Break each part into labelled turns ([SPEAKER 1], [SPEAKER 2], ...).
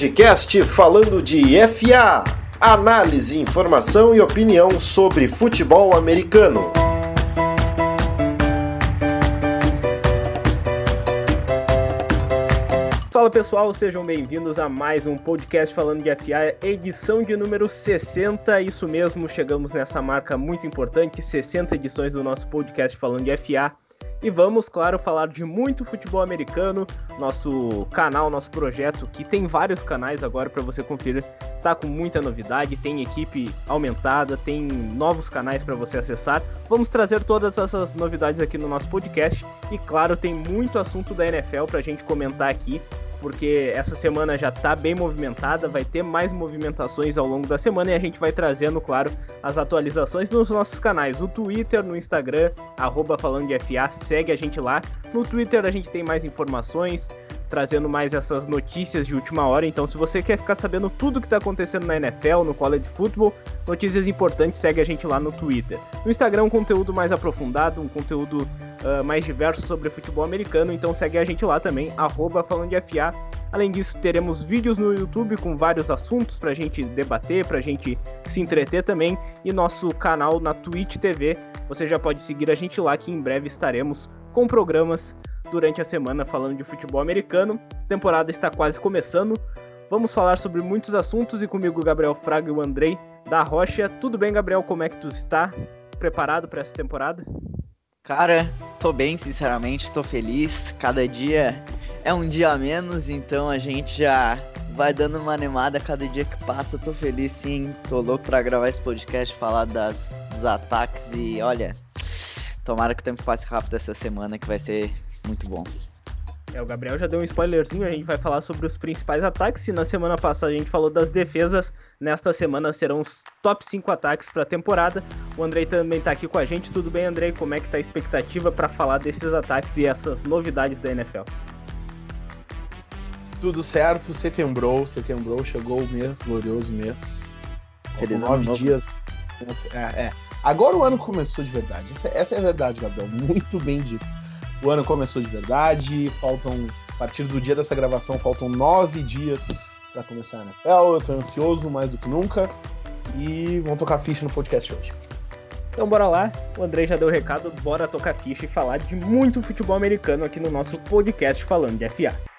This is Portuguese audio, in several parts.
[SPEAKER 1] Podcast falando de FA. Análise, informação e opinião sobre futebol americano.
[SPEAKER 2] Fala pessoal, sejam bem-vindos a mais um podcast falando de FA, edição de número 60. Isso mesmo, chegamos nessa marca muito importante, 60 edições do nosso podcast falando de FA. E vamos, claro, falar de muito futebol americano, nosso canal, nosso projeto, que tem vários canais agora para você conferir, tá com muita novidade, tem equipe aumentada, tem novos canais para você acessar. Vamos trazer todas essas novidades aqui no nosso podcast. E, claro, tem muito assunto da NFL para a gente comentar aqui porque essa semana já está bem movimentada, vai ter mais movimentações ao longo da semana e a gente vai trazendo, claro, as atualizações nos nossos canais, no Twitter, no Instagram, arroba FA, segue a gente lá. No Twitter a gente tem mais informações, trazendo mais essas notícias de última hora. Então, se você quer ficar sabendo tudo que está acontecendo na NFL, no college football, notícias importantes, segue a gente lá no Twitter. No Instagram, um conteúdo mais aprofundado, um conteúdo uh, mais diverso sobre futebol americano. Então, segue a gente lá também, arroba falando de FA. Além disso, teremos vídeos no YouTube com vários assuntos para a gente debater, para a gente se entreter também. E nosso canal na Twitch TV. Você já pode seguir a gente lá, que em breve estaremos com programas durante a semana falando de futebol americano. A temporada está quase começando. Vamos falar sobre muitos assuntos e comigo Gabriel Fraga e o Andrei da Rocha. Tudo bem, Gabriel? Como é que tu está? Preparado para essa temporada?
[SPEAKER 3] Cara, tô bem, sinceramente, tô feliz. Cada dia é um dia a menos, então a gente já vai dando uma animada cada dia que passa. Tô feliz sim, tô louco pra gravar esse podcast, falar das, dos ataques e olha, tomara que o tempo passe rápido essa semana que vai ser muito bom.
[SPEAKER 2] É, o Gabriel já deu um spoilerzinho, a gente vai falar sobre os principais ataques. E na semana passada a gente falou das defesas, nesta semana serão os top 5 ataques para a temporada. O Andrei também está aqui com a gente. Tudo bem, Andrei? Como é que tá a expectativa para falar desses ataques e essas novidades da NFL?
[SPEAKER 4] Tudo certo, setembro, setembro, chegou o mês, glorioso mês. Feliz nove dias. É, é. Agora o ano começou de verdade. Essa, essa é a verdade, Gabriel. Muito bem dito. O ano começou de verdade, faltam, a partir do dia dessa gravação, faltam nove dias para começar a NFL. Eu tô ansioso mais do que nunca e vamos tocar ficha no podcast hoje.
[SPEAKER 2] Então bora lá, o André já deu o recado, bora tocar ficha e falar de muito futebol americano aqui no nosso podcast falando de FA.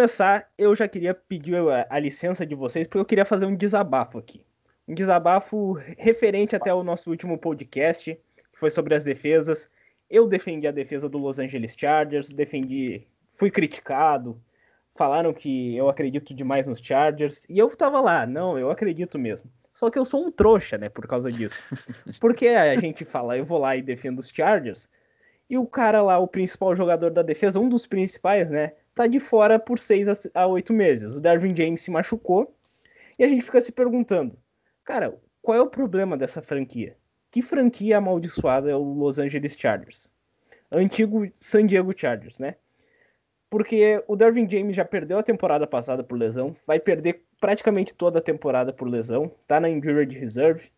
[SPEAKER 2] Começar, eu já queria pedir a, a, licença de vocês, porque eu queria fazer um desabafo aqui. Um desabafo referente até ao nosso último podcast, que foi sobre as defesas. Eu defendi a defesa do Los Angeles Chargers, defendi, fui criticado, falaram que eu acredito demais nos Chargers, e eu tava lá, não, eu acredito mesmo. Só que eu sou um trouxa, né, por causa disso. Porque a gente fala, eu vou lá e defendo os Chargers, e o cara lá, o principal jogador da defesa, um dos principais, né, tá de fora por seis a oito meses. O Darwin James se machucou e a gente fica se perguntando, cara, qual é o problema dessa franquia? Que franquia amaldiçoada é o Los Angeles Chargers? Antigo San Diego Chargers, né? Porque o Darwin James já perdeu a temporada passada por lesão, vai perder praticamente toda a temporada por lesão, tá na injured reserve.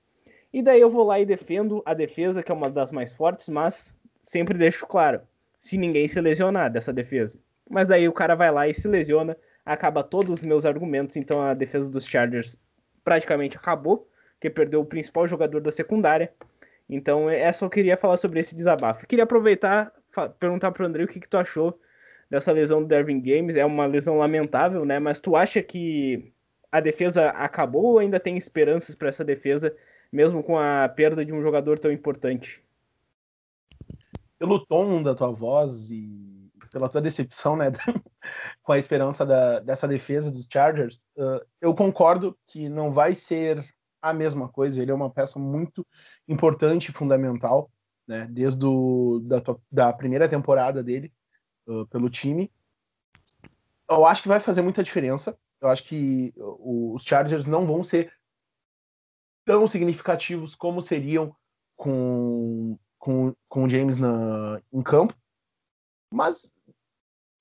[SPEAKER 2] E daí eu vou lá e defendo a defesa, que é uma das mais fortes, mas sempre deixo claro, se ninguém se lesionar dessa defesa. Mas daí o cara vai lá e se lesiona, acaba todos os meus argumentos, então a defesa dos Chargers praticamente acabou, porque perdeu o principal jogador da secundária. Então, é só queria falar sobre esse desabafo. Queria aproveitar, perguntar pro André o que, que tu achou dessa lesão do Dervin Games. É uma lesão lamentável, né? Mas tu acha que a defesa acabou ou ainda tem esperanças para essa defesa, mesmo com a perda de um jogador tão importante?
[SPEAKER 4] Pelo tom da tua voz e pela tua decepção, né, com a esperança da, dessa defesa dos Chargers, uh, eu concordo que não vai ser a mesma coisa. Ele é uma peça muito importante e fundamental, né, desde o, da, da primeira temporada dele uh, pelo time. Eu acho que vai fazer muita diferença. Eu acho que os Chargers não vão ser tão significativos como seriam com, com, com o James na, em campo. Mas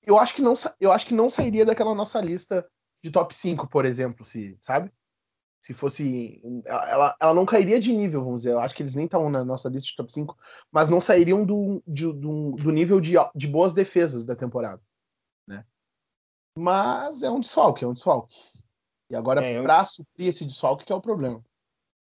[SPEAKER 4] eu acho que não eu acho que não sairia daquela nossa lista de top 5, por exemplo, se, sabe? Se fosse. Ela, ela não cairia de nível, vamos dizer. Eu acho que eles nem estão na nossa lista de top 5, mas não sairiam do, de, do, do nível de, de boas defesas da temporada. Né? Mas é um desfalque, é um desfalque. E agora, é, para eu... suprir esse desfalque, que é o problema.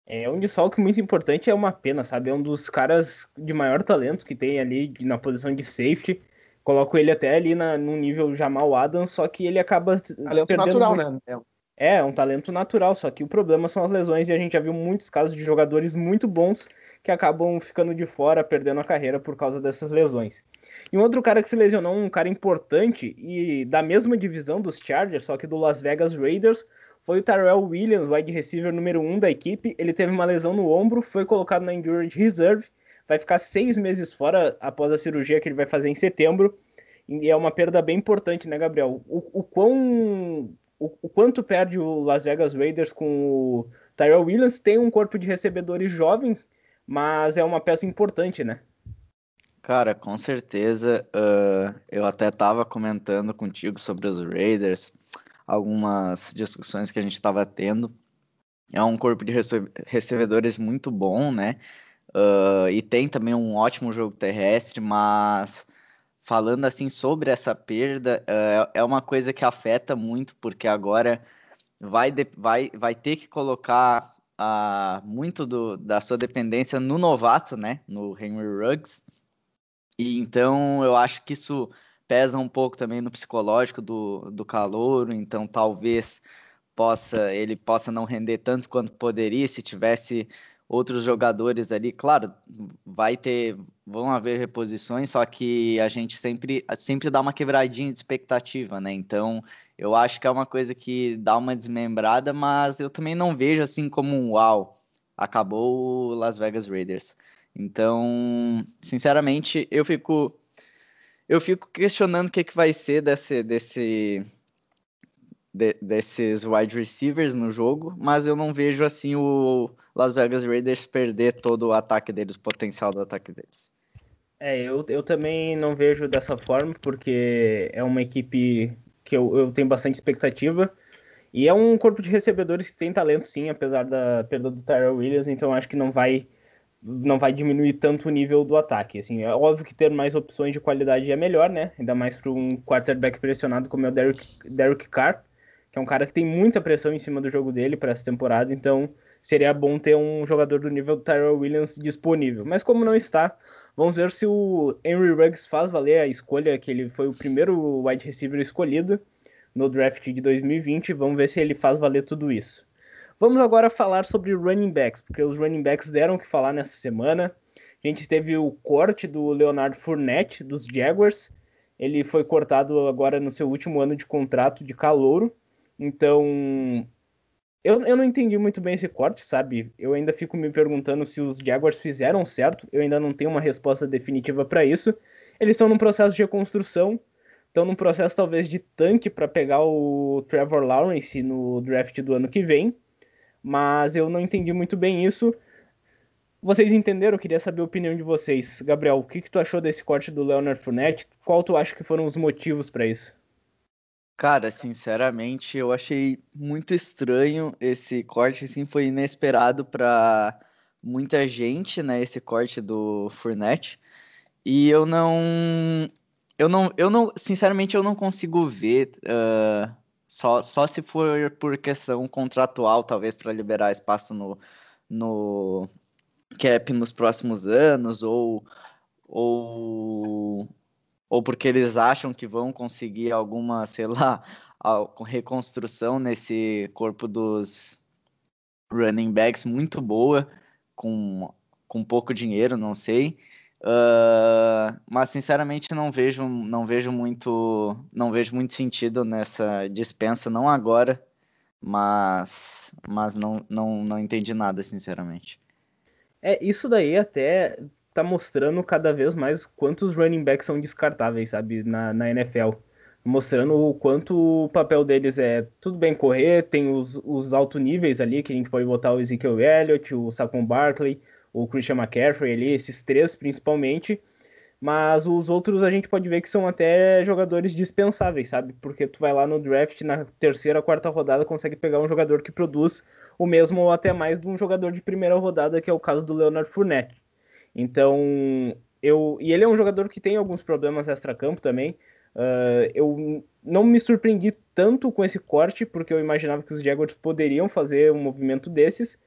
[SPEAKER 2] É um desfalque muito importante, é uma pena, sabe? É um dos caras de maior talento que tem ali na posição de safety. Coloco ele até ali na, no nível Jamal Adams, só que ele acaba.
[SPEAKER 4] Talento natural, muito... né?
[SPEAKER 2] É. é, um talento natural, só que o problema são as lesões e a gente já viu muitos casos de jogadores muito bons que acabam ficando de fora, perdendo a carreira por causa dessas lesões. E um outro cara que se lesionou, um cara importante e da mesma divisão dos Chargers, só que do Las Vegas Raiders, foi o Tyrell Williams, wide receiver número 1 um da equipe. Ele teve uma lesão no ombro, foi colocado na Injured Reserve, vai ficar seis meses fora após a cirurgia que ele vai fazer em setembro. E é uma perda bem importante, né, Gabriel? O, o quão. O, o, quanto perde o Las Vegas Raiders com o Tyrell Williams? Tem um corpo de recebedores jovem, mas é uma peça importante, né?
[SPEAKER 3] Cara, com certeza. Uh, eu até estava comentando contigo sobre os Raiders algumas discussões que a gente estava tendo. É um corpo de recebedores muito bom, né? Uh, e tem também um ótimo jogo terrestre, mas falando assim sobre essa perda, uh, é uma coisa que afeta muito, porque agora vai, de, vai, vai ter que colocar uh, muito do, da sua dependência no novato, né? No Henry Ruggs. E então eu acho que isso pesa um pouco também no psicológico do, do calouro, então talvez possa ele possa não render tanto quanto poderia se tivesse outros jogadores ali. Claro, vai ter, vão haver reposições, só que a gente sempre, sempre dá uma quebradinha de expectativa, né? Então, eu acho que é uma coisa que dá uma desmembrada, mas eu também não vejo assim como um uau, acabou o Las Vegas Raiders. Então, sinceramente, eu fico eu fico questionando o que, que vai ser desse, desse, de, desses wide receivers no jogo, mas eu não vejo assim o Las Vegas Raiders perder todo o ataque deles, o potencial do ataque deles.
[SPEAKER 2] É, eu, eu também não vejo dessa forma, porque é uma equipe que eu, eu tenho bastante expectativa. E é um corpo de recebedores que tem talento, sim, apesar da perda do Tyrell Williams, então acho que não vai não vai diminuir tanto o nível do ataque. Assim, é óbvio que ter mais opções de qualidade é melhor, né? Ainda mais para um quarterback pressionado como é o Derek, Derek Carr, que é um cara que tem muita pressão em cima do jogo dele para essa temporada, então seria bom ter um jogador do nível do Tyrell Williams disponível. Mas como não está, vamos ver se o Henry Ruggs faz valer a escolha, que ele foi o primeiro wide receiver escolhido no draft de 2020. Vamos ver se ele faz valer tudo isso. Vamos agora falar sobre running backs, porque os running backs deram o que falar nessa semana. A gente teve o corte do Leonardo Fournette, dos Jaguars. Ele foi cortado agora no seu último ano de contrato de calouro. Então, eu, eu não entendi muito bem esse corte, sabe? Eu ainda fico me perguntando se os Jaguars fizeram certo. Eu ainda não tenho uma resposta definitiva para isso. Eles estão num processo de reconstrução. Estão num processo talvez de tanque para pegar o Trevor Lawrence no draft do ano que vem mas eu não entendi muito bem isso. Vocês entenderam? Eu queria saber a opinião de vocês. Gabriel, o que, que tu achou desse corte do Leonard Fournette? Qual tu acha que foram os motivos para isso?
[SPEAKER 3] Cara, sinceramente, eu achei muito estranho esse corte, assim, foi inesperado para muita gente, né, esse corte do Fournette. E eu não eu não eu não, sinceramente eu não consigo ver uh, só, só se for por questão contratual, talvez para liberar espaço no, no cap nos próximos anos, ou, ou, ou porque eles acham que vão conseguir alguma, sei lá, reconstrução nesse corpo dos running backs muito boa, com, com pouco dinheiro, não sei. Uh, mas sinceramente não vejo, não vejo muito, não vejo muito sentido nessa dispensa, não agora, mas, mas não, não, não entendi nada, sinceramente.
[SPEAKER 2] É, isso daí até tá mostrando cada vez mais quantos running backs são descartáveis, sabe, na, na NFL. mostrando o quanto o papel deles é tudo bem correr, tem os, os altos níveis ali, que a gente pode botar o Ezekiel Elliott, o Saquon Barkley, o Christian McCaffrey ali, esses três principalmente, mas os outros a gente pode ver que são até jogadores dispensáveis, sabe? Porque tu vai lá no draft, na terceira, quarta rodada, consegue pegar um jogador que produz o mesmo ou até mais de um jogador de primeira rodada, que é o caso do Leonard Fournette. Então, eu. E ele é um jogador que tem alguns problemas extra-campo também. Uh, eu não me surpreendi tanto com esse corte, porque eu imaginava que os Jaguars poderiam fazer um movimento desses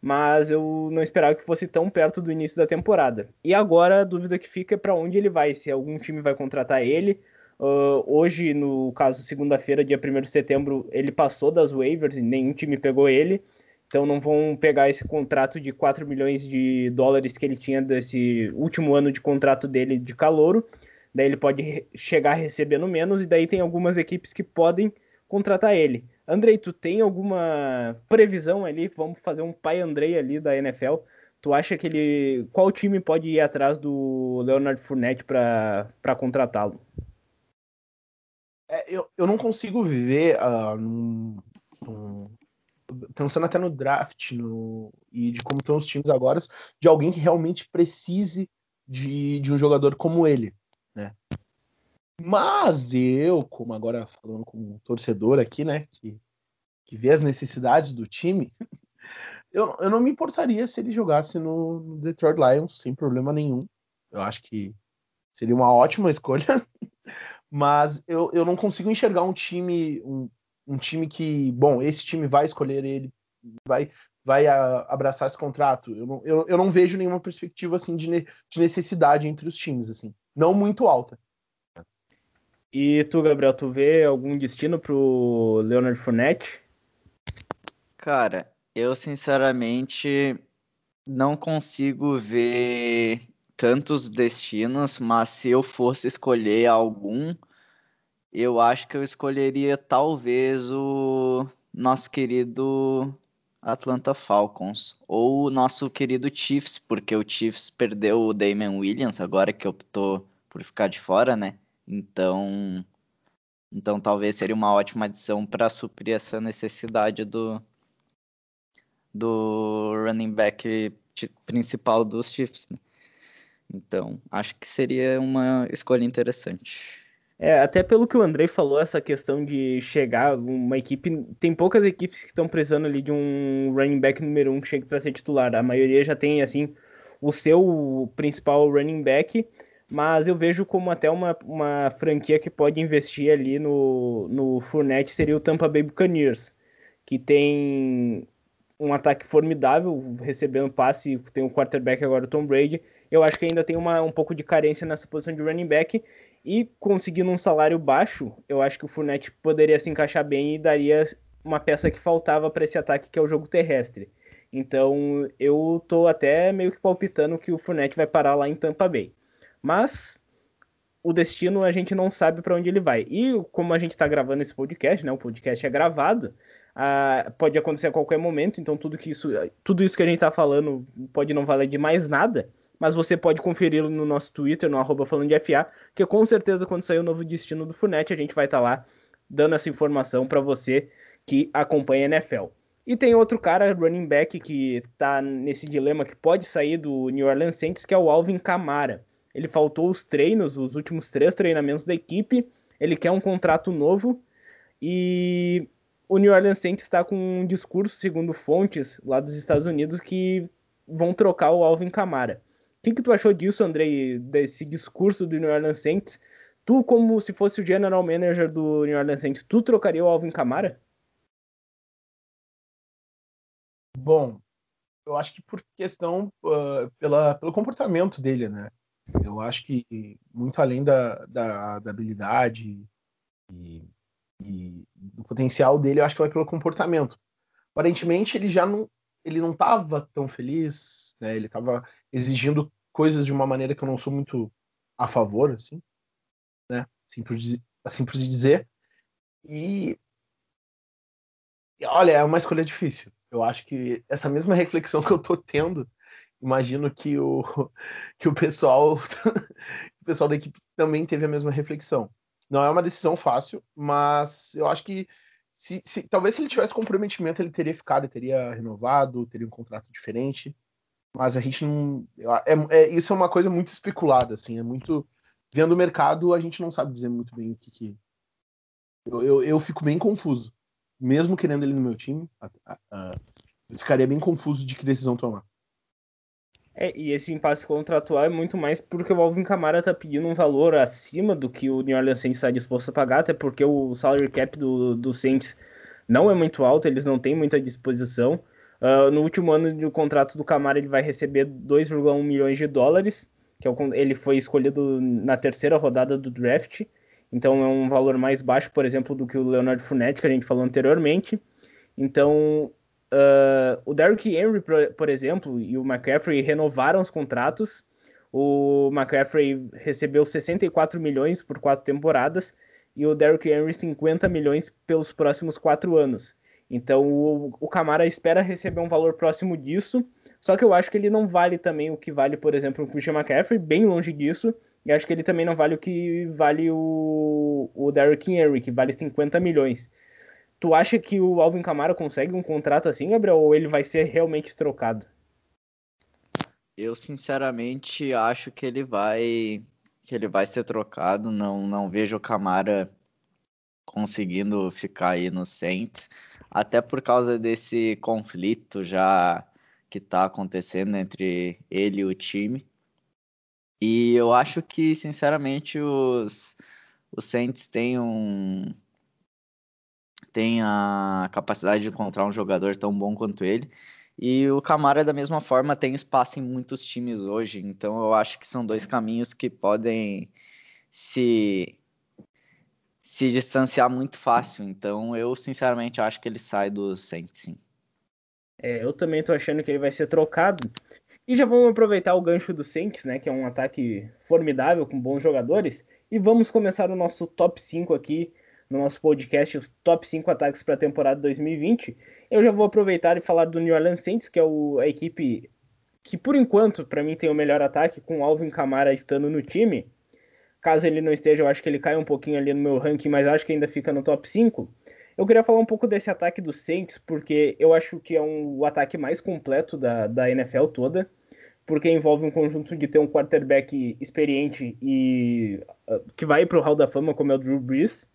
[SPEAKER 2] mas eu não esperava que fosse tão perto do início da temporada. E agora a dúvida que fica é para onde ele vai, se algum time vai contratar ele. Uh, hoje, no caso, segunda-feira, dia 1 de setembro, ele passou das waivers e nenhum time pegou ele. Então não vão pegar esse contrato de 4 milhões de dólares que ele tinha desse último ano de contrato dele de calouro. Daí ele pode chegar recebendo menos, e daí tem algumas equipes que podem contratar ele. Andrei, tu tem alguma previsão ali? Vamos fazer um pai Andrei ali da NFL. Tu acha que ele. Qual time pode ir atrás do Leonard Fournette para contratá-lo?
[SPEAKER 4] É, eu, eu não consigo ver, uh, num, pensando até no draft no, e de como estão os times agora, de alguém que realmente precise de, de um jogador como ele. Né? Mas eu, como agora falando como torcedor aqui, né, que, que vê as necessidades do time, eu, eu não me importaria se ele jogasse no, no Detroit Lions sem problema nenhum. Eu acho que seria uma ótima escolha, mas eu, eu não consigo enxergar um time, um, um time que, bom, esse time vai escolher ele, vai vai a, abraçar esse contrato. Eu não, eu, eu não vejo nenhuma perspectiva assim de, ne, de necessidade entre os times, assim, não muito alta.
[SPEAKER 2] E tu, Gabriel, tu vê algum destino pro Leonard Fournette?
[SPEAKER 3] Cara, eu sinceramente não consigo ver tantos destinos, mas se eu fosse escolher algum, eu acho que eu escolheria talvez o nosso querido Atlanta Falcons ou o nosso querido Chiefs, porque o Chiefs perdeu o Damian Williams agora que optou por ficar de fora, né? Então, então talvez seria uma ótima adição para suprir essa necessidade do do running back principal dos Chiefs. Né? Então, acho que seria uma escolha interessante.
[SPEAKER 2] É, até pelo que o Andrei falou, essa questão de chegar uma equipe. Tem poucas equipes que estão precisando ali de um running back número um que chegue para ser titular. A maioria já tem, assim, o seu principal running back mas eu vejo como até uma, uma franquia que pode investir ali no, no Fournette seria o Tampa Bay Buccaneers, que tem um ataque formidável, recebendo passe, tem o quarterback agora, o Tom Brady. Eu acho que ainda tem uma, um pouco de carência nessa posição de running back, e conseguindo um salário baixo, eu acho que o Fournette poderia se encaixar bem e daria uma peça que faltava para esse ataque, que é o jogo terrestre. Então eu tô até meio que palpitando que o Fournette vai parar lá em Tampa Bay. Mas o destino a gente não sabe para onde ele vai. E como a gente está gravando esse podcast, né? O podcast é gravado, uh, pode acontecer a qualquer momento. Então tudo que isso, tudo isso que a gente está falando pode não valer de mais nada. Mas você pode conferi-lo no nosso Twitter, no arroba falando de FA, que com certeza quando sair o novo destino do Funete, a gente vai estar tá lá dando essa informação para você que acompanha a NFL. E tem outro cara, running back, que tá nesse dilema que pode sair do New Orleans Saints, que é o Alvin Kamara. Ele faltou os treinos, os últimos três treinamentos da equipe. Ele quer um contrato novo e o New Orleans Saints está com um discurso, segundo fontes lá dos Estados Unidos, que vão trocar o Alvin Kamara. O que, que tu achou disso, Andrei, desse discurso do New Orleans Saints? Tu, como se fosse o general manager do New Orleans Saints, tu trocaria o Alvin Kamara?
[SPEAKER 4] Bom, eu acho que por questão, uh, pela, pelo comportamento dele, né? Eu acho que muito além da, da, da habilidade e, e, do potencial dele, eu acho que vai pelo comportamento. Aparentemente ele já não ele não estava tão feliz, né? Ele estava exigindo coisas de uma maneira que eu não sou muito a favor, assim, né? Assim por, assim por dizer. E olha, é uma escolha difícil. Eu acho que essa mesma reflexão que eu tô tendo imagino que o, que o pessoal o pessoal da equipe também teve a mesma reflexão. Não é uma decisão fácil, mas eu acho que se, se, talvez se ele tivesse comprometimento, ele teria ficado, ele teria renovado, teria um contrato diferente. Mas a gente não. É, é, isso é uma coisa muito especulada, assim, é muito. Vendo o mercado, a gente não sabe dizer muito bem o que. que... Eu, eu, eu, fico bem confuso. Mesmo querendo ele no meu time, eu ficaria bem confuso de que decisão tomar.
[SPEAKER 2] É, e esse impasse contratual é muito mais porque o Alvin Kamara tá pedindo um valor acima do que o New Orleans Saints está disposto a pagar, até porque o salary cap do, do Saints não é muito alto, eles não têm muita disposição. Uh, no último ano do contrato do Camara, ele vai receber 2,1 milhões de dólares, que é o, ele foi escolhido na terceira rodada do draft, então é um valor mais baixo, por exemplo, do que o Leonard Fournette, que a gente falou anteriormente. Então, uh, o Derrick Henry, por, exemplo, e o McCaffrey renovaram os contratos. O McCaffrey recebeu 64 milhões por quatro temporadas e o Derrick Henry 50 milhões pelos próximos quatro anos. Então o, o Camara espera receber um valor próximo disso, só que eu acho que ele não vale também o que vale, por exemplo, o Christian McCaffrey, bem longe disso, e acho que ele também não vale o que vale o, o Derrick Henry, que vale 50 milhões. Tu acha que o Alvin Camara consegue um contrato assim, Gabriel, ou ele vai ser realmente trocado?
[SPEAKER 3] Eu sinceramente acho que ele vai que ele vai ser trocado, não não vejo o Camara conseguindo ficar aí no Saints até por causa desse conflito já que está acontecendo entre ele e o time. E eu acho que, sinceramente, os, os Saints têm um tem a capacidade de encontrar um jogador tão bom quanto ele. E o Camara, da mesma forma, tem espaço em muitos times hoje. Então eu acho que são dois caminhos que podem se se distanciar muito fácil. Então, eu sinceramente acho que ele sai do Saints, sim.
[SPEAKER 2] É, eu também tô achando que ele vai ser trocado. E já vamos aproveitar o gancho do Saints, né, que é um ataque formidável com bons jogadores, e vamos começar o nosso top 5 aqui no nosso podcast, os top 5 ataques para a temporada 2020. Eu já vou aproveitar e falar do New Orleans Saints, que é o, a equipe que por enquanto para mim tem o melhor ataque com o Alvin Kamara estando no time. Caso ele não esteja, eu acho que ele cai um pouquinho ali no meu ranking, mas acho que ainda fica no top 5. Eu queria falar um pouco desse ataque do Saints, porque eu acho que é um, o ataque mais completo da, da NFL toda, porque envolve um conjunto de ter um quarterback experiente e uh, que vai para o Hall da Fama, como é o Drew Brees.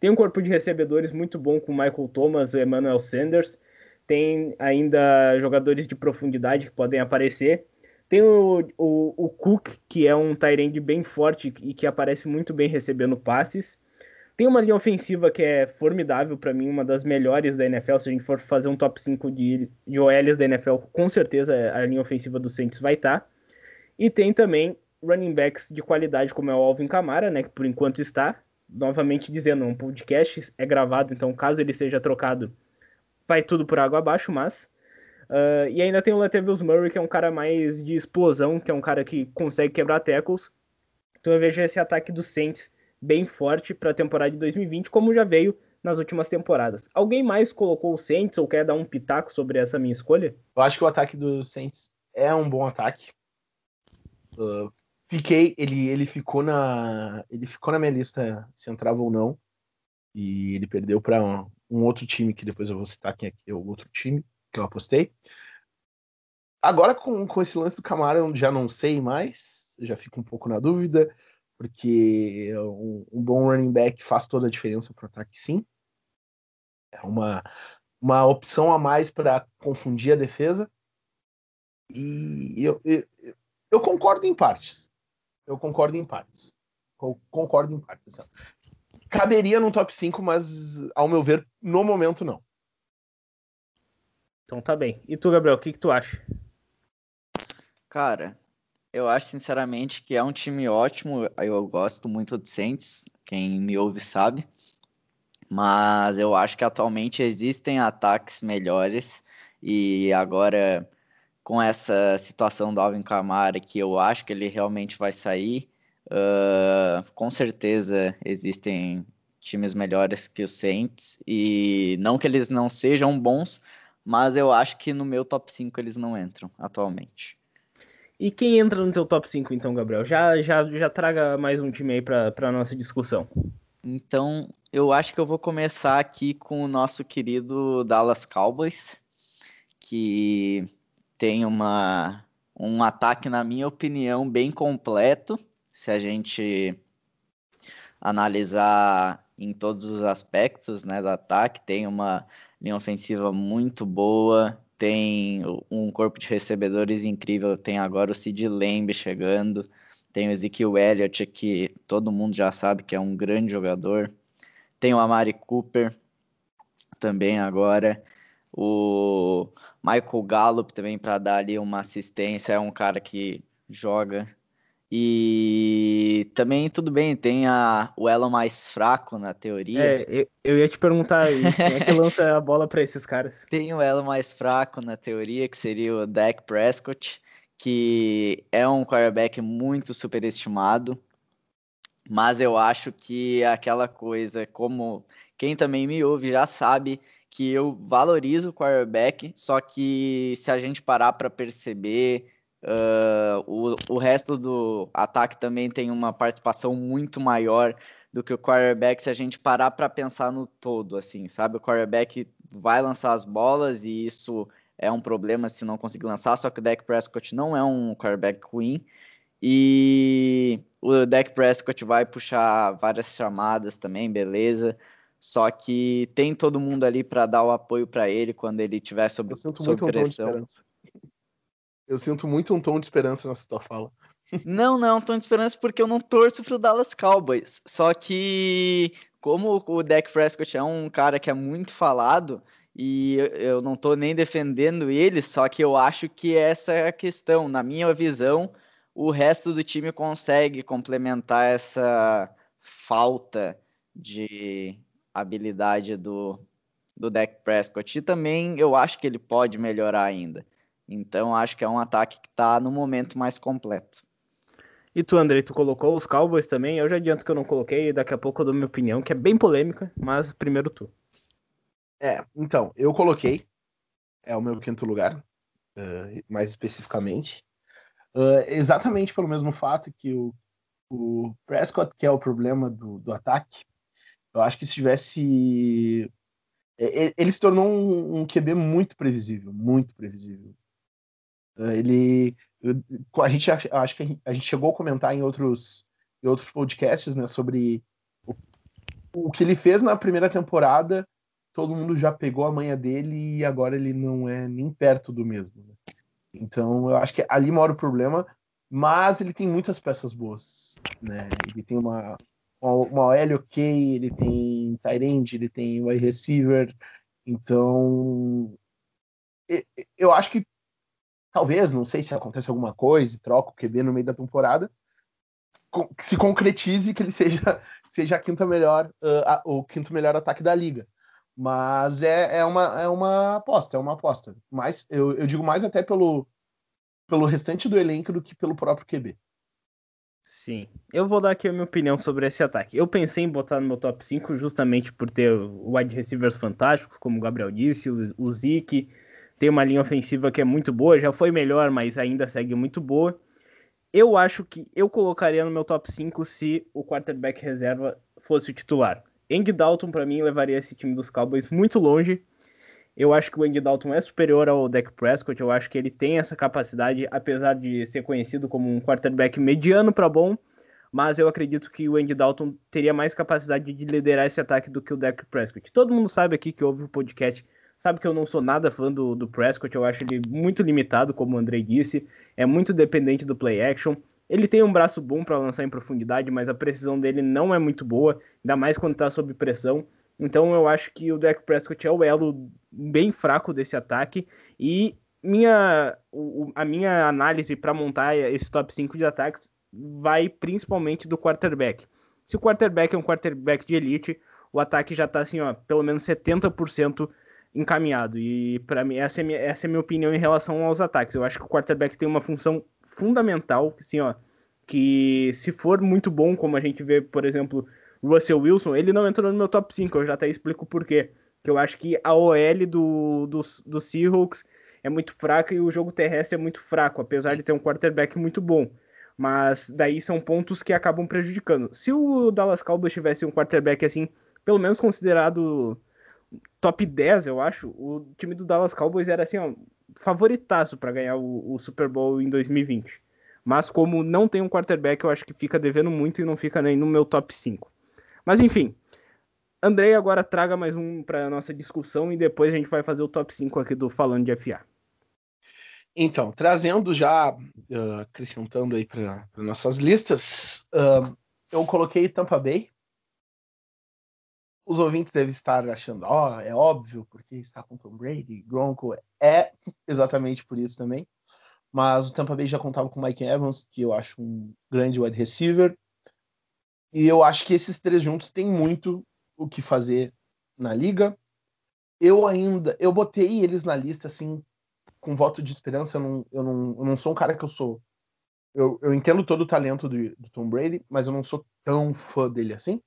[SPEAKER 2] Tem um corpo de recebedores muito bom com Michael Thomas Emmanuel Sanders. Tem ainda jogadores de profundidade que podem aparecer. Tem o, o, o Cook, que é um Tyrande bem forte e que aparece muito bem recebendo passes. Tem uma linha ofensiva que é formidável para mim, uma das melhores da NFL. Se a gente for fazer um top 5 de, de OLs da NFL, com certeza a linha ofensiva do Saints vai estar. Tá. E tem também running backs de qualidade, como é o Alvin Kamara, né, que por enquanto está. Novamente dizendo, um podcast é gravado, então caso ele seja trocado, vai tudo por água abaixo, mas Uh, e ainda tem o Latavius Murray, que é um cara mais de explosão, que é um cara que consegue quebrar tackles. Então eu vejo esse ataque do Saints bem forte para a temporada de 2020, como já veio nas últimas temporadas. Alguém mais colocou o Saints ou quer dar um pitaco sobre essa minha escolha?
[SPEAKER 4] Eu acho que o ataque do Saints é um bom ataque. Uh, fiquei, ele, ele ficou na ele ficou na minha lista se entrava ou não. E ele perdeu para um, um, outro time que depois eu vou citar quem é, é o outro time que eu apostei. Agora, com, com esse lance do Camara, eu já não sei mais, já fico um pouco na dúvida, porque um, um bom running back faz toda a diferença para o ataque, sim. É uma, uma opção a mais para confundir a defesa. E eu, eu, eu, concordo em partes. Eu concordo em partes. Eu concordo em partes. Assim. Caberia no top 5, mas ao meu ver, no momento não.
[SPEAKER 2] Então tá bem. E tu, Gabriel, o que, que tu acha?
[SPEAKER 3] Cara, eu acho sinceramente que é um time ótimo. Eu gosto muito do Saints, quem me ouve sabe. Mas eu acho que atualmente existem ataques melhores. E agora, com essa situação do Alvin Kamara, que eu acho que ele realmente vai sair, uh, com certeza existem times melhores que o Saints. E não que eles não sejam bons, mas eu acho que no meu top 5 eles não entram atualmente.
[SPEAKER 2] E quem entra no teu top 5 então, Gabriel? Já, já, já traga mais um time aí para nossa discussão.
[SPEAKER 3] Então, eu acho que eu vou começar aqui com o nosso querido Dallas Cowboys, que tem uma, um ataque, na minha opinião, bem completo. Se a gente analisar em todos os aspectos né, do ataque, tem uma linha ofensiva muito boa, tem um corpo de recebedores incrível, tem agora o Sid Lamb chegando, tem o Ezekiel Elliott, que todo mundo já sabe que é um grande jogador, tem o Amari Cooper também agora, o Michael Gallup também para dar ali uma assistência, é um cara que joga e também, tudo bem, tem a, o elo mais fraco na teoria.
[SPEAKER 2] É, eu ia te perguntar quem é que lança a bola para esses caras.
[SPEAKER 3] Tem o elo mais fraco na teoria, que seria o Dak Prescott, que é um quarterback muito superestimado. Mas eu acho que aquela coisa, como quem também me ouve já sabe que eu valorizo o quarterback, só que se a gente parar para perceber Uh, o, o resto do ataque também tem uma participação muito maior do que o quarterback se a gente parar para pensar no todo, assim, sabe? O quarterback vai lançar as bolas e isso é um problema se não conseguir lançar, só que o Dak Prescott não é um quarterback ruim e o Dak Prescott vai puxar várias chamadas também, beleza? Só que tem todo mundo ali para dar o apoio para ele quando ele tiver sob, sob pressão.
[SPEAKER 4] Eu sinto muito um tom de esperança nessa tua fala.
[SPEAKER 3] Não, não, um tom de esperança porque eu não torço pro Dallas Cowboys. Só que, como o Dak Prescott é um cara que é muito falado, e eu não tô nem defendendo ele, só que eu acho que essa é a questão. Na minha visão, o resto do time consegue complementar essa falta de habilidade do, do Dak Prescott. E também eu acho que ele pode melhorar ainda. Então acho que é um ataque que está no momento mais completo.
[SPEAKER 2] E tu, André, tu colocou os Cowboys também? Eu já adianto que eu não coloquei, daqui a pouco eu dou minha opinião, que é bem polêmica, mas primeiro tu.
[SPEAKER 4] É, então, eu coloquei, é o meu quinto lugar, uh, mais especificamente, uh, exatamente pelo mesmo fato que o, o Prescott, que é o problema do, do ataque, eu acho que se tivesse. Ele, se tornou um, um QB muito previsível, muito previsível. Ele, a gente acho que a gente chegou a comentar em outros, em outros podcasts, né, sobre o, o que ele fez na primeira temporada. Todo mundo já pegou a manha dele e agora ele não é nem perto do mesmo. Né? Então, eu acho que ali mora o problema, mas ele tem muitas peças boas, né? Ele tem uma uma OL ok, ele tem Tyrande, ele tem wide receiver, então eu acho que talvez, não sei se acontece alguma coisa, troca o QB no meio da temporada, se concretize que ele seja, seja a quinta melhor, uh, a, o quinto melhor ataque da liga. Mas é, é, uma, é uma aposta, é uma aposta. Mas eu, eu digo mais até pelo, pelo restante do elenco do que pelo próprio QB.
[SPEAKER 2] Sim, eu vou dar aqui a minha opinião sobre esse ataque. Eu pensei em botar no meu top 5 justamente por ter wide receivers fantásticos, como o Gabriel disse, o, Zeke, tem uma linha ofensiva que é muito boa, já foi melhor, mas ainda segue muito boa. Eu acho que eu colocaria no meu top 5 se o quarterback reserva fosse o titular. Andy Dalton, para mim, levaria esse time dos Cowboys muito longe. Eu acho que o Andy Dalton é superior ao Dak Prescott. Eu acho que ele tem essa capacidade, apesar de ser conhecido como um quarterback mediano para bom. Mas eu acredito que o Andy Dalton teria mais capacidade de liderar esse ataque do que o Dak Prescott. Todo mundo sabe aqui que ouve o podcast sabe que eu não sou nada fã do, do Prescott, eu acho ele muito limitado, como o Andrei disse, é muito dependente do play action. Ele tem um braço bom para lançar em profundidade, mas a precisão dele não é muito boa, ainda mais quando está sob pressão. Então eu acho que o Dak Prescott é o elo bem fraco desse ataque e minha, a minha análise para montar esse top 5 de ataques vai principalmente do quarterback. Se o quarterback é um quarterback de elite, o ataque já está assim, ó, pelo menos 70% encaminhado. E para mim, essa é, minha, essa é a minha opinião em relação aos ataques. Eu acho que o quarterback tem uma função fundamental, assim, ó, que se for muito bom, como a gente vê, por exemplo, Russell Wilson, ele não entrou no meu top 5, eu já até explico por quê. Que eu acho que a OL do, do, do Seahawks é muito fraca e o jogo terrestre é muito fraco, apesar de ter um quarterback muito bom. Mas daí são pontos que acabam prejudicando. Se o Dallas Cowboys tivesse um quarterback assim, pelo menos considerado top 10, eu acho, o time do Dallas Cowboys era assim, ó, favoritaço para ganhar o, o, Super Bowl em 2020. Mas como não tem um quarterback, eu acho que fica devendo muito e não fica nem no meu top 5. Mas enfim, Andrei agora traga mais um para nossa discussão e depois a gente vai fazer o top 5 aqui do Falando de FA.
[SPEAKER 4] Então, trazendo já, uh, acrescentando aí para nossas listas, uh, eu coloquei Tampa Bay. Os ouvintes devem estar achando, ó, oh, é óbvio, porque está com Tom Brady, Gronko. É exatamente por isso também. Mas o Tampa Bay já contava com Mike Evans, que eu acho um grande wide receiver. E eu acho que esses três juntos têm muito o que fazer na liga. Eu ainda, eu botei eles na lista assim com voto de esperança. Eu não, eu não, eu não sou um cara que eu sou. Eu, eu entendo todo o talento do, do Tom Brady, mas eu não sou tão fã dele assim.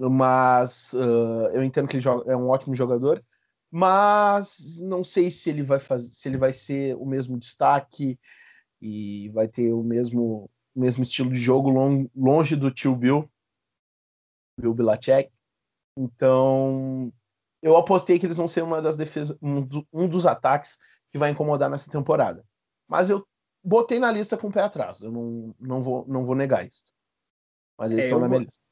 [SPEAKER 4] Mas uh, eu entendo que ele joga, é um ótimo jogador, mas não sei se ele vai fazer, se ele vai ser o mesmo destaque e vai ter o mesmo, mesmo estilo de jogo longe do tio Bill, Bill Belichick. Então, eu apostei que eles vão ser uma das defesas, um, dos ataques que vai incomodar nessa temporada. Mas eu botei na lista com o pé atrás. Eu não, não, vou, não vou negar isso. Mas eles é, estão na minha lista.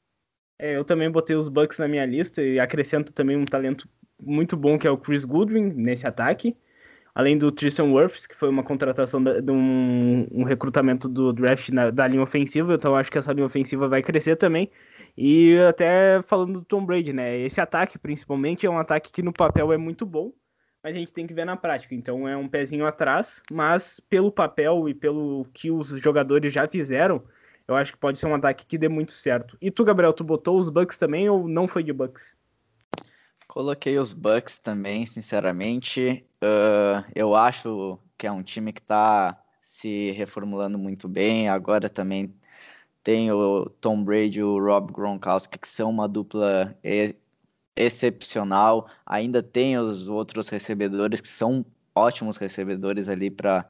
[SPEAKER 2] É, eu também botei os Bucks na minha lista e acrescento também um talento muito bom que é o Chris Goodwin nesse ataque. Além do Tristan Wirfs, que foi uma contratação de um, um recrutamento do draft na, da linha ofensiva, então acho que essa linha ofensiva vai crescer também. E até falando do Tom Brady, né? Esse ataque, principalmente, é um ataque que no papel é muito bom, mas a gente tem que ver na prática. Então é um pezinho atrás, mas pelo papel e pelo que os jogadores já fizeram, eu acho que pode ser um ataque que dê muito certo. E tu, Gabriel, tu botou os Bucks também ou não foi de Bucks?
[SPEAKER 3] Coloquei os Bucks também, sinceramente. Uh, eu acho que é um time que está se reformulando muito bem. Agora também tem o Tom Brady e o Rob Gronkowski, que são uma dupla excepcional. Ainda tem os outros recebedores, que são ótimos recebedores ali para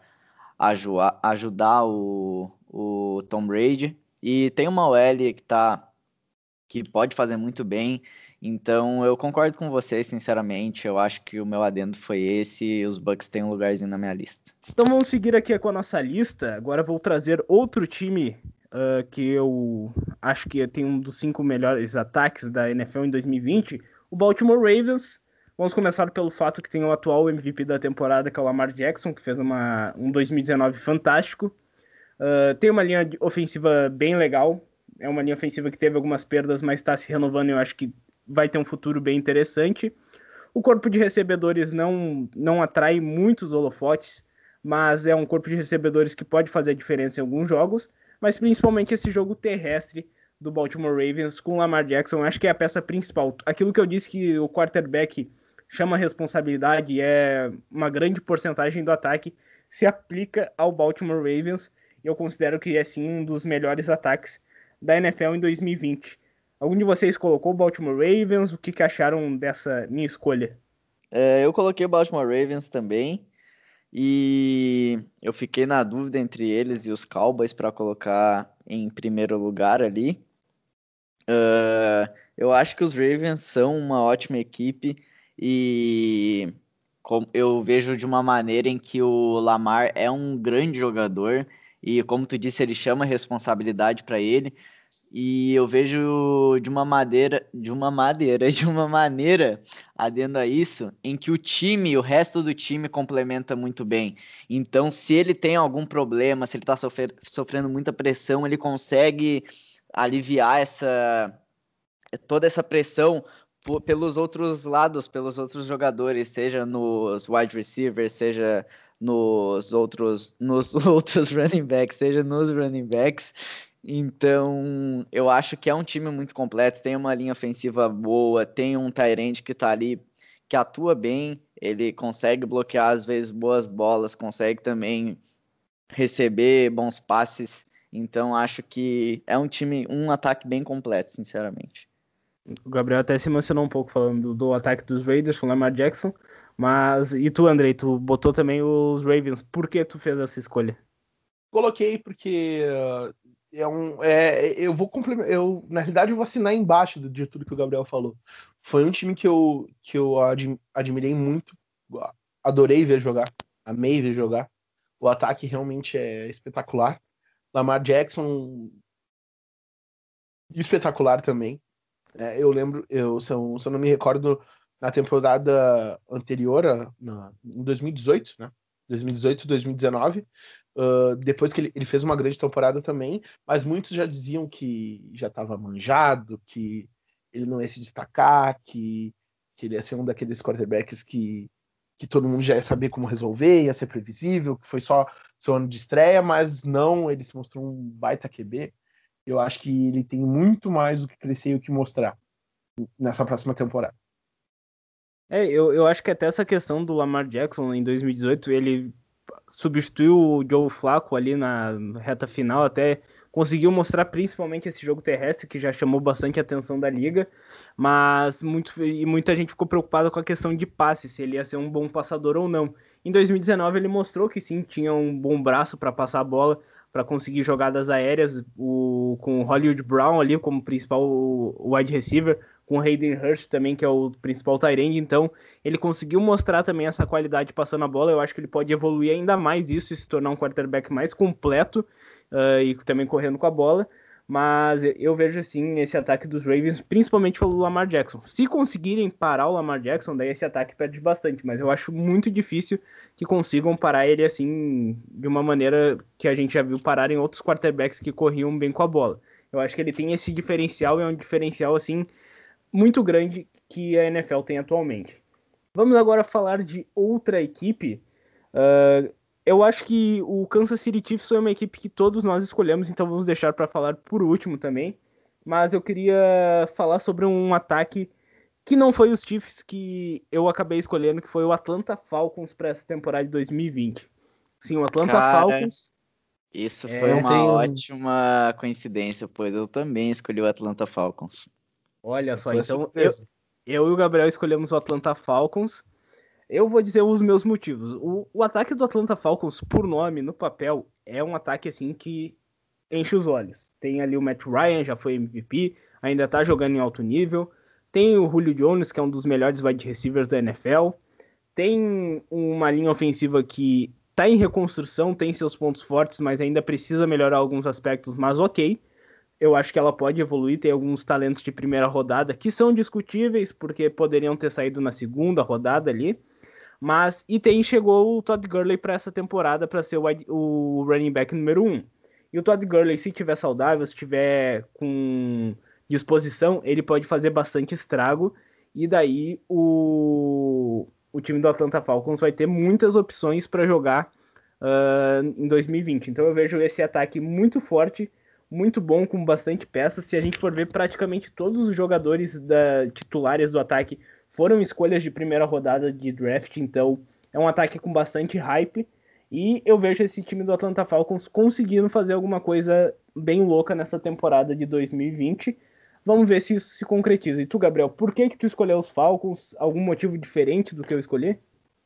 [SPEAKER 3] ajudar o, o Tom Brady. E tem uma OL que tá que pode fazer muito bem. Então eu concordo com vocês, sinceramente. Eu acho que o meu adendo foi esse e os Bucks têm um lugarzinho na minha lista.
[SPEAKER 2] Então vamos seguir aqui com a nossa lista. Agora vou trazer outro time uh, que eu acho que tem um dos cinco melhores ataques da NFL em 2020, o Baltimore Ravens. Vamos começar pelo fato que tem o atual MVP da temporada, que é o Lamar Jackson, que fez uma, um 2019 fantástico. Uh, tem uma linha ofensiva bem legal. É uma linha ofensiva que teve algumas perdas, mas está se renovando e eu acho que vai ter um futuro bem interessante. O corpo de recebedores não, não atrai muitos holofotes, mas é um corpo de recebedores que pode fazer a diferença em alguns jogos mas principalmente esse jogo terrestre do Baltimore Ravens com Lamar Jackson, acho que é a peça principal. Aquilo que eu disse que o quarterback chama responsabilidade é uma grande porcentagem do ataque se aplica ao Baltimore Ravens. Eu considero que é sim um dos melhores ataques da NFL em 2020. Algum de vocês colocou o Baltimore Ravens? O que, que acharam dessa minha escolha?
[SPEAKER 3] É, eu coloquei o Baltimore Ravens também. E eu fiquei na dúvida entre eles e os Cowboys para colocar em primeiro lugar ali. Uh, eu acho que os Ravens são uma ótima equipe e eu vejo de uma maneira em que o Lamar é um grande jogador e, como tu disse, ele chama responsabilidade para ele. E eu vejo de uma madeira, de uma madeira, de uma maneira, adendo a isso, em que o time, o resto do time complementa muito bem. Então, se ele tem algum problema, se ele está sofrendo muita pressão, ele consegue aliviar essa toda essa pressão pelos outros lados, pelos outros jogadores, seja nos wide receivers, seja nos outros nos outros running backs, seja nos running backs. Então, eu acho que é um time muito completo, tem uma linha ofensiva boa, tem um Tyrande que tá ali, que atua bem, ele consegue bloquear às vezes boas bolas, consegue também receber bons passes. Então, acho que é um time, um ataque bem completo, sinceramente.
[SPEAKER 2] O Gabriel até se emocionou um pouco falando do ataque dos Raiders com Lamar Jackson, mas e tu, Andrei, tu botou também os Ravens. Por que tu fez essa escolha?
[SPEAKER 4] Coloquei porque é um. É, eu vou complementar. Eu, na realidade, eu vou assinar embaixo de tudo que o Gabriel falou. Foi um time que eu, que eu admirei muito. Adorei ver jogar. Amei ver jogar. O ataque realmente é espetacular. Lamar Jackson. Espetacular também. É, eu lembro, eu, se, eu, se eu não me recordo, na temporada anterior, na, em 2018, né? 2018, 2019, uh, depois que ele, ele, fez uma grande temporada também, mas muitos já diziam que já estava manjado, que ele não ia se destacar, que, que ele ia ser um daqueles quarterbacks que, que todo mundo já ia saber como resolver, ia ser previsível, que foi só seu ano de estreia, mas não, ele se mostrou um baita QB. Eu acho que ele tem muito mais o que crescer e o que mostrar nessa próxima temporada.
[SPEAKER 2] É, eu, eu acho que até essa questão do Lamar Jackson em 2018, ele substituiu o Joe Flacco ali na reta final, até conseguiu mostrar principalmente esse jogo terrestre que já chamou bastante atenção da liga, mas muito, e muita gente ficou preocupada com a questão de passe, se ele ia ser um bom passador ou não. Em 2019 ele mostrou que sim, tinha um bom braço para passar a bola, para conseguir jogadas aéreas, o, com o Hollywood Brown ali como principal wide receiver, com o Hayden Hurst também, que é o principal tight end, então ele conseguiu mostrar também essa qualidade passando a bola, eu acho que ele pode evoluir ainda mais isso e se tornar um quarterback mais completo uh, e também correndo com a bola, mas eu vejo assim esse ataque dos Ravens, principalmente pelo Lamar Jackson. Se conseguirem parar o Lamar Jackson, daí esse ataque perde bastante, mas eu acho muito difícil que consigam parar ele assim de uma maneira que a gente já viu parar em outros quarterbacks que corriam bem com a bola. Eu acho que ele tem esse diferencial e é um diferencial assim muito grande que a NFL tem atualmente. Vamos agora falar de outra equipe. Uh, eu acho que o Kansas City Chiefs foi uma equipe que todos nós escolhemos, então vamos deixar para falar por último também. Mas eu queria falar sobre um ataque que não foi os Chiefs que eu acabei escolhendo, que foi o Atlanta Falcons para essa temporada de 2020. Sim, o Atlanta Cara,
[SPEAKER 3] Falcons. Isso é, foi uma tem... ótima coincidência, pois eu também escolhi o Atlanta Falcons.
[SPEAKER 2] Olha só, então eu, eu e o Gabriel escolhemos o Atlanta Falcons. Eu vou dizer os meus motivos. O, o ataque do Atlanta Falcons, por nome, no papel, é um ataque assim que enche os olhos. Tem ali o Matt Ryan, já foi MVP, ainda tá jogando em alto nível. Tem o Julio Jones, que é um dos melhores wide receivers da NFL. Tem uma linha ofensiva que tá em reconstrução, tem seus pontos fortes, mas ainda precisa melhorar alguns aspectos, mas ok. Eu acho que ela pode evoluir, tem alguns talentos de primeira rodada que são discutíveis, porque poderiam ter saído na segunda rodada ali. Mas e tem chegou o Todd Gurley para essa temporada para ser o, o, running back número um. E o Todd Gurley, se tiver saudável, se tiver com disposição, ele pode fazer bastante estrago. E daí o, o time do Atlanta Falcons vai ter muitas opções para jogar uh, em 2020. Então eu vejo esse ataque muito forte, muito bom, com bastante peças. Se a gente for ver, praticamente todos os jogadores da, titulares do ataque foram escolhas de primeira rodada de draft, então é um ataque com bastante hype. E eu vejo esse time do Atlanta Falcons conseguindo fazer alguma coisa bem louca nessa temporada de 2020. Vamos ver se isso se concretiza. E tu, Gabriel, por que que tu escolheu os Falcons? Algum motivo diferente do que eu escolhi?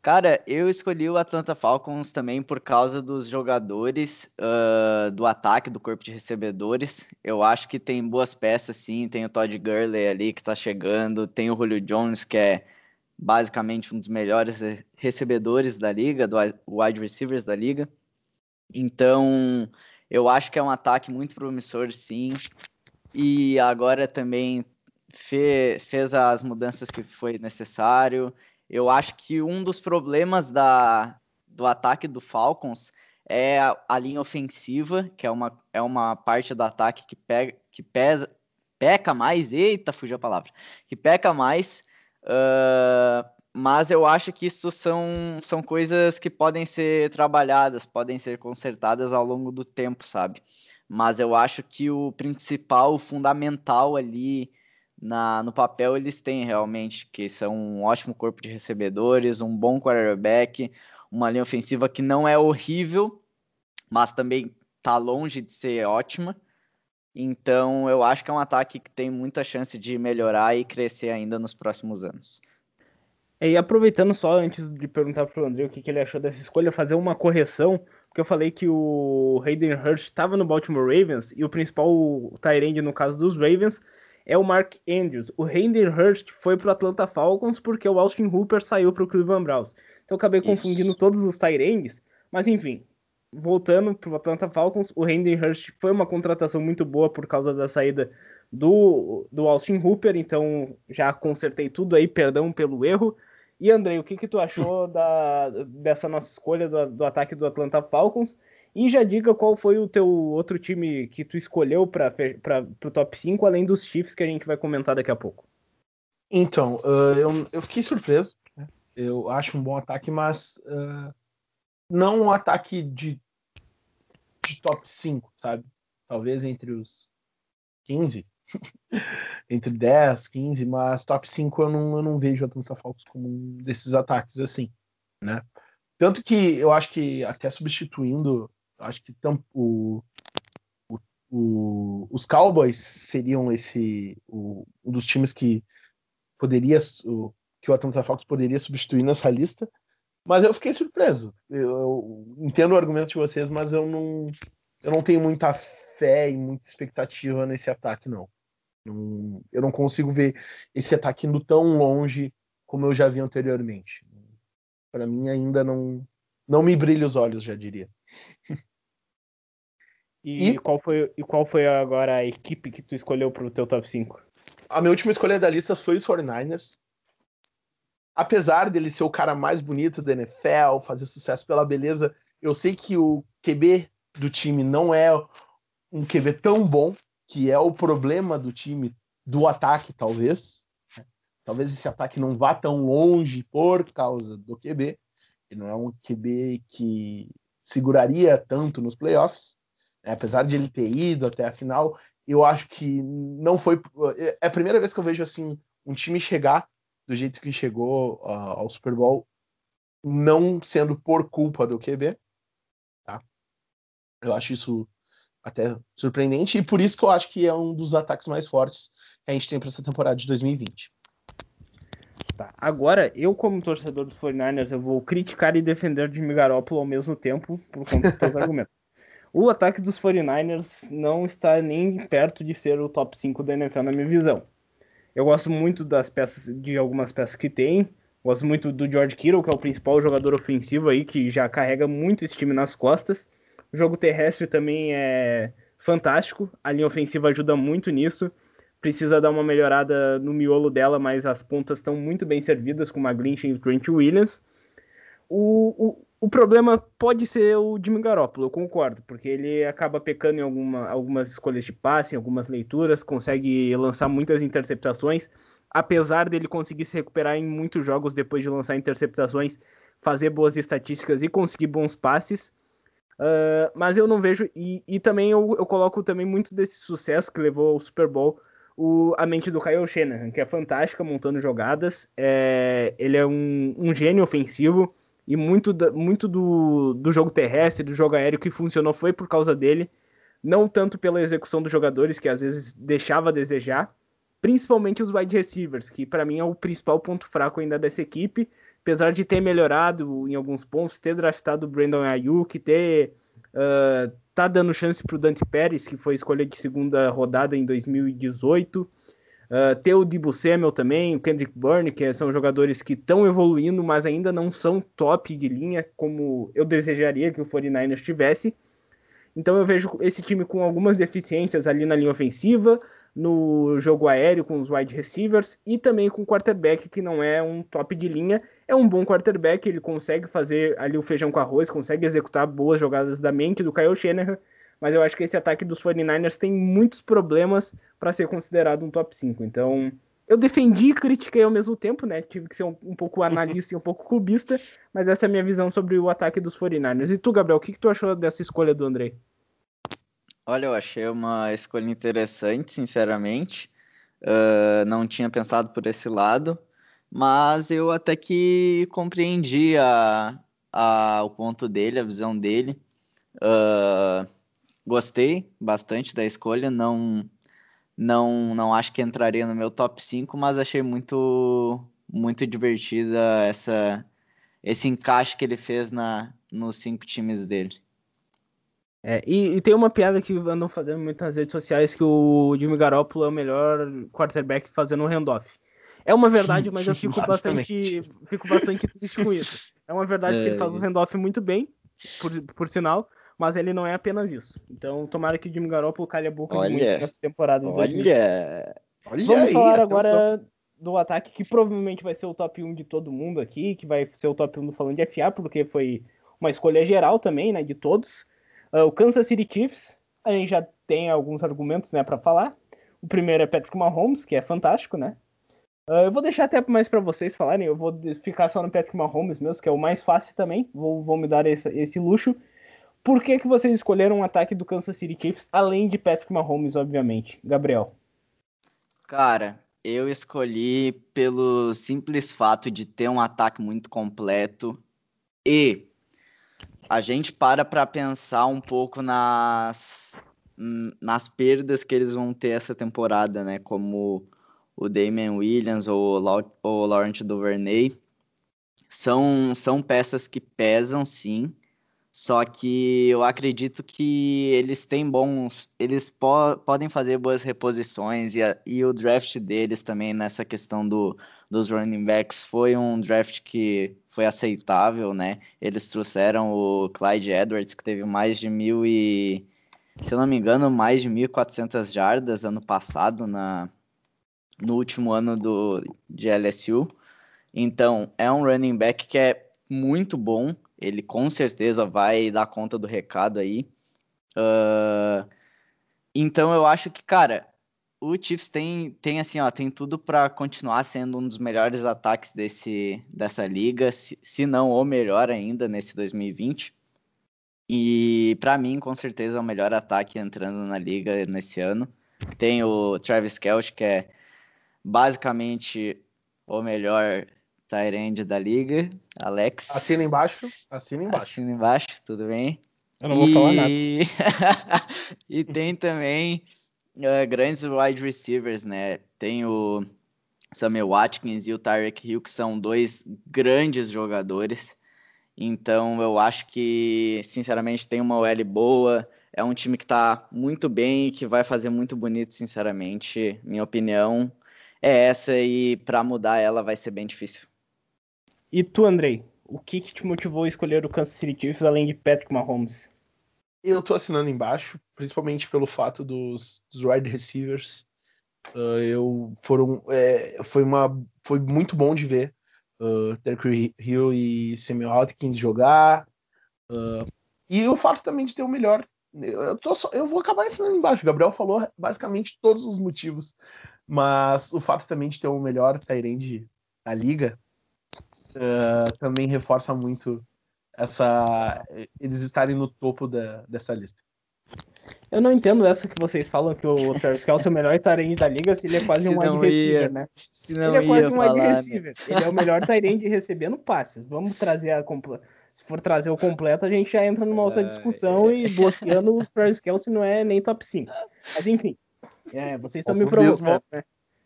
[SPEAKER 3] Cara, eu escolhi o Atlanta Falcons também por causa dos jogadores, uh, do ataque, do corpo de recebedores. Eu acho que tem boas peças, sim. Tem o Todd Gurley ali que tá chegando, tem o Julio Jones, que é basicamente um dos melhores recebedores da liga, do wide receivers da liga. Então, eu acho que é um ataque muito promissor, sim. E agora também fe fez as mudanças que foi necessário. Eu acho que um dos problemas da, do ataque do Falcons é a, a, linha ofensiva, que é uma, é uma parte do ataque que, pega, que pesa, peca mais, eita, fugiu a palavra, que peca mais, uh, mas eu acho que isso são, são coisas que podem ser trabalhadas, podem ser consertadas ao longo do tempo, sabe? Mas eu acho que o principal, o fundamental ali na, no papel eles têm realmente, que são um ótimo corpo de recebedores, um bom quarterback, uma linha ofensiva que não é horrível, mas também tá longe de ser ótima. Então eu acho que é um ataque que tem muita chance de melhorar e crescer ainda nos próximos anos.
[SPEAKER 2] É, e aproveitando só, antes de perguntar para o André o que, que, ele achou dessa escolha, fazer uma correção, porque eu falei que o Hayden Hurst estava no Baltimore Ravens e o principal Tyrande no caso dos Ravens é o Mark Andrews. O Hayden Hurst foi para o Atlanta Falcons porque o Austin Hooper saiu para o Cleveland Browns. Então eu acabei Isso. confundindo todos os Tyrands, mas enfim, voltando para o Atlanta Falcons, o Hayden Hurst foi uma contratação muito boa por causa da saída do, do Austin Hooper, então já consertei tudo aí, perdão pelo erro. E Andrei, o que, que tu achou da, dessa nossa escolha do, do ataque do Atlanta Falcons? E já diga qual foi o teu outro time que tu escolheu para o top 5, além dos Chiefs que a gente vai comentar daqui a pouco.
[SPEAKER 4] Então, uh, eu, eu fiquei surpreso. Né? Eu acho um bom ataque, mas uh, não um ataque de, de top 5, sabe? Talvez entre os 15, entre 10, 15, mas top 5 eu não, eu não vejo a Atlanta Falcons como um desses ataques assim, né? Tanto que eu acho que até substituindo, acho que o, o, os Cowboys seriam esse o, um dos times que poderia que o Atlanta Falcons poderia substituir nessa lista, mas eu fiquei surpreso. Eu, eu entendo o argumento de vocês, mas eu não eu não tenho muita fé e muita expectativa nesse ataque não. Não, eu não consigo ver esse ataque indo tão longe como eu já vi anteriormente. Para mim ainda não não me brilha os olhos, já diria.
[SPEAKER 2] E, e, qual foi e qual foi agora a equipe que tu escolheu para o teu top 5?
[SPEAKER 4] A minha última escolha da lista foi os 49ers. Apesar dele ser o cara mais bonito da NFL, fazer sucesso pela beleza, eu sei que o QB do time não é um QB tão bom que é o problema do time, do ataque, talvez. Né? Talvez esse ataque não vá tão longe por causa do QB. Ele não é um QB que seguraria tanto nos playoffs. Né? Apesar de ele ter ido até a final, eu acho que não foi. É a primeira vez que eu vejo assim um time chegar do jeito que chegou uh, ao Super Bowl, não sendo por culpa do QB. Tá? Eu acho isso até surpreendente, e por isso que eu acho que é um dos ataques mais fortes que a gente tem para essa temporada de 2020.
[SPEAKER 2] Tá. Agora, eu como torcedor dos 49ers, eu vou criticar e defender o Jimmy Garoppolo ao mesmo tempo, por conta dos seus argumentos. O ataque dos 49ers não está nem perto de ser o top 5 da NFL na minha visão. Eu gosto muito das peças, de algumas peças que tem. Gosto muito do George Kittle, que é o principal jogador ofensivo aí, que já carrega muito esse time nas costas. O jogo terrestre também é fantástico. A linha ofensiva ajuda muito nisso. Precisa dar uma melhorada no miolo dela, mas as pontas estão muito bem servidas com o McGlinchey e Trent Williams. O, o, o problema pode ser o Jimmy Garoppolo, eu concordo, porque ele acaba pecando em alguma, algumas escolhas de passe, em algumas leituras, consegue lançar muitas interceptações, apesar dele conseguir se recuperar em muitos jogos depois de lançar interceptações, fazer boas estatísticas e conseguir bons passes. Uh, mas eu não vejo. E, e também eu, eu, coloco também muito desse sucesso que levou ao Super Bowl o, a mente do Kyle Shanahan, que é fantástica montando jogadas. É, ele é um, um gênio ofensivo e muito, da, muito do, do jogo terrestre, do jogo aéreo que funcionou foi por causa dele. Não tanto pela execução dos jogadores, que às vezes deixava a desejar, principalmente os wide receivers, que para mim é o principal ponto fraco ainda dessa equipe apesar de ter melhorado em alguns pontos, ter draftado o Brandon Ayuk, ter uh, tá dando chance para o Dante Pérez, que foi escolha de segunda rodada em 2018, uh, ah, ter o Debo Samuel também, o Kendrick Bourne, que são jogadores que estão evoluindo, mas ainda não são top de linha, como eu desejaria que o 49ers tivesse. Então eu vejo esse time com algumas deficiências ali na linha ofensiva, no jogo aéreo com os wide receivers e também com o quarterback que não é um top de linha, é um bom quarterback, ele consegue fazer ali o feijão com arroz, consegue executar boas jogadas da mente do Kyle Shanahan, mas eu acho que esse ataque dos 49ers tem muitos problemas para ser considerado um top 5. Então, eu defendi e critiquei ao mesmo tempo, né? Tive que ser um, um pouco analista e um pouco clubista, mas essa é a minha visão sobre o ataque dos 49ers. E tu, Gabriel, o que, que tu achou dessa escolha do André?
[SPEAKER 3] Olha, eu achei uma escolha interessante, sinceramente. Uh, não tinha pensado por esse lado, mas eu até que compreendi a, a, o ponto dele, a visão dele. Uh, gostei bastante da escolha, não, não, não acho que entraria no meu top 5, mas achei muito, muito divertida essa, esse encaixe que ele fez na, nos cinco times dele.
[SPEAKER 2] É, e, e, tem uma piada que andam fazendo muito nas redes sociais que o Jimmy Garoppolo é o melhor quarterback fazendo um handoff. É uma verdade, mas eu fico bastante, fico bastante triste com isso. É uma verdade é, que ele faz um é. handoff muito bem, por, por sinal, mas ele não é apenas isso. Então, tomara que o Jimmy Garoppolo calhe a boca
[SPEAKER 3] olha,
[SPEAKER 2] muito nessa temporada.
[SPEAKER 3] Olha,
[SPEAKER 2] olha Vamos aí, falar agora do ataque que provavelmente vai ser o top 1 de todo mundo aqui, que vai ser o top 1 do Falando de FA, porque foi uma escolha geral também, né, de todos. Uh, o Kansas City Chiefs, a gente já tem alguns argumentos, né, para falar. O primeiro é Patrick Mahomes, que é fantástico, né? Uh, eu vou deixar até mais para vocês falarem, eu vou ficar só no Patrick Mahomes mesmo, que é o mais fácil também, vou, vou me dar esse, esse luxo. Por que, que vocês escolheram um ataque do Kansas City Chiefs, além de Patrick Mahomes, obviamente? Gabriel.
[SPEAKER 3] Cara, eu escolhi pelo simples fato de ter um ataque muito completo e a gente para para pensar um pouco nas, nas perdas que eles vão ter essa temporada, né? Como o Damian Williams ou o Laurent Duvernay. São, são peças que pesam, sim. Só que eu acredito que eles têm bons. Eles po podem fazer boas reposições e, a, e o draft deles também nessa questão do, dos running backs foi um draft que foi aceitável, né? Eles trouxeram o Clyde Edwards, que teve mais de mil e. Se eu não me engano, mais de 1.400 jardas ano passado, na, no último ano do, de LSU. Então, é um running back que é muito bom ele com certeza vai dar conta do recado aí. Uh, então eu acho que, cara, o Chiefs tem, tem assim, ó, tem tudo para continuar sendo um dos melhores ataques desse, dessa liga, se, se não o melhor ainda nesse 2020. E para mim, com certeza, é o melhor ataque entrando na liga nesse ano. Tem o Travis Kelce, que é basicamente o melhor Tyrande da liga, Alex.
[SPEAKER 4] Assina embaixo, assina embaixo.
[SPEAKER 3] Assina embaixo, tudo bem?
[SPEAKER 2] Eu não vou e... falar nada.
[SPEAKER 3] e tem também uh, grandes wide receivers, né? Tem o Samuel Watkins e o Tyreek Hill, que são dois grandes jogadores. Então eu acho que, sinceramente, tem uma OL boa. É um time que tá muito bem, que vai fazer muito bonito, sinceramente. Minha opinião é essa, e para mudar ela vai ser bem difícil.
[SPEAKER 2] E tu, Andrei, o que, que te motivou a escolher o Kansas City Chiefs além de Patrick Mahomes?
[SPEAKER 4] Eu tô assinando embaixo, principalmente pelo fato dos, dos wide receivers. Uh, eu foram é, foi uma foi muito bom de ver uh, Hill e Samuel Watkins jogar uh, e o fato também de ter o melhor eu, tô só, eu vou acabar assinando embaixo o Gabriel falou basicamente todos os motivos mas o fato também de ter o melhor Tyrande da liga uh, também reforça muito essa eles estarem no topo da, dessa lista.
[SPEAKER 2] Eu não entendo essa que vocês falam que o Travis Kelce é o melhor Tyrande da liga se ele é quase um wide receiver, né? ele é quase um wide né? receiver. Né? Ele é o melhor Tyrande recebendo passes. Vamos trazer a se for trazer o completo, a gente já entra numa outra discussão e bloqueando o Travis Kelce não é nem top 5. Mas enfim, é, vocês estão me provocando, né?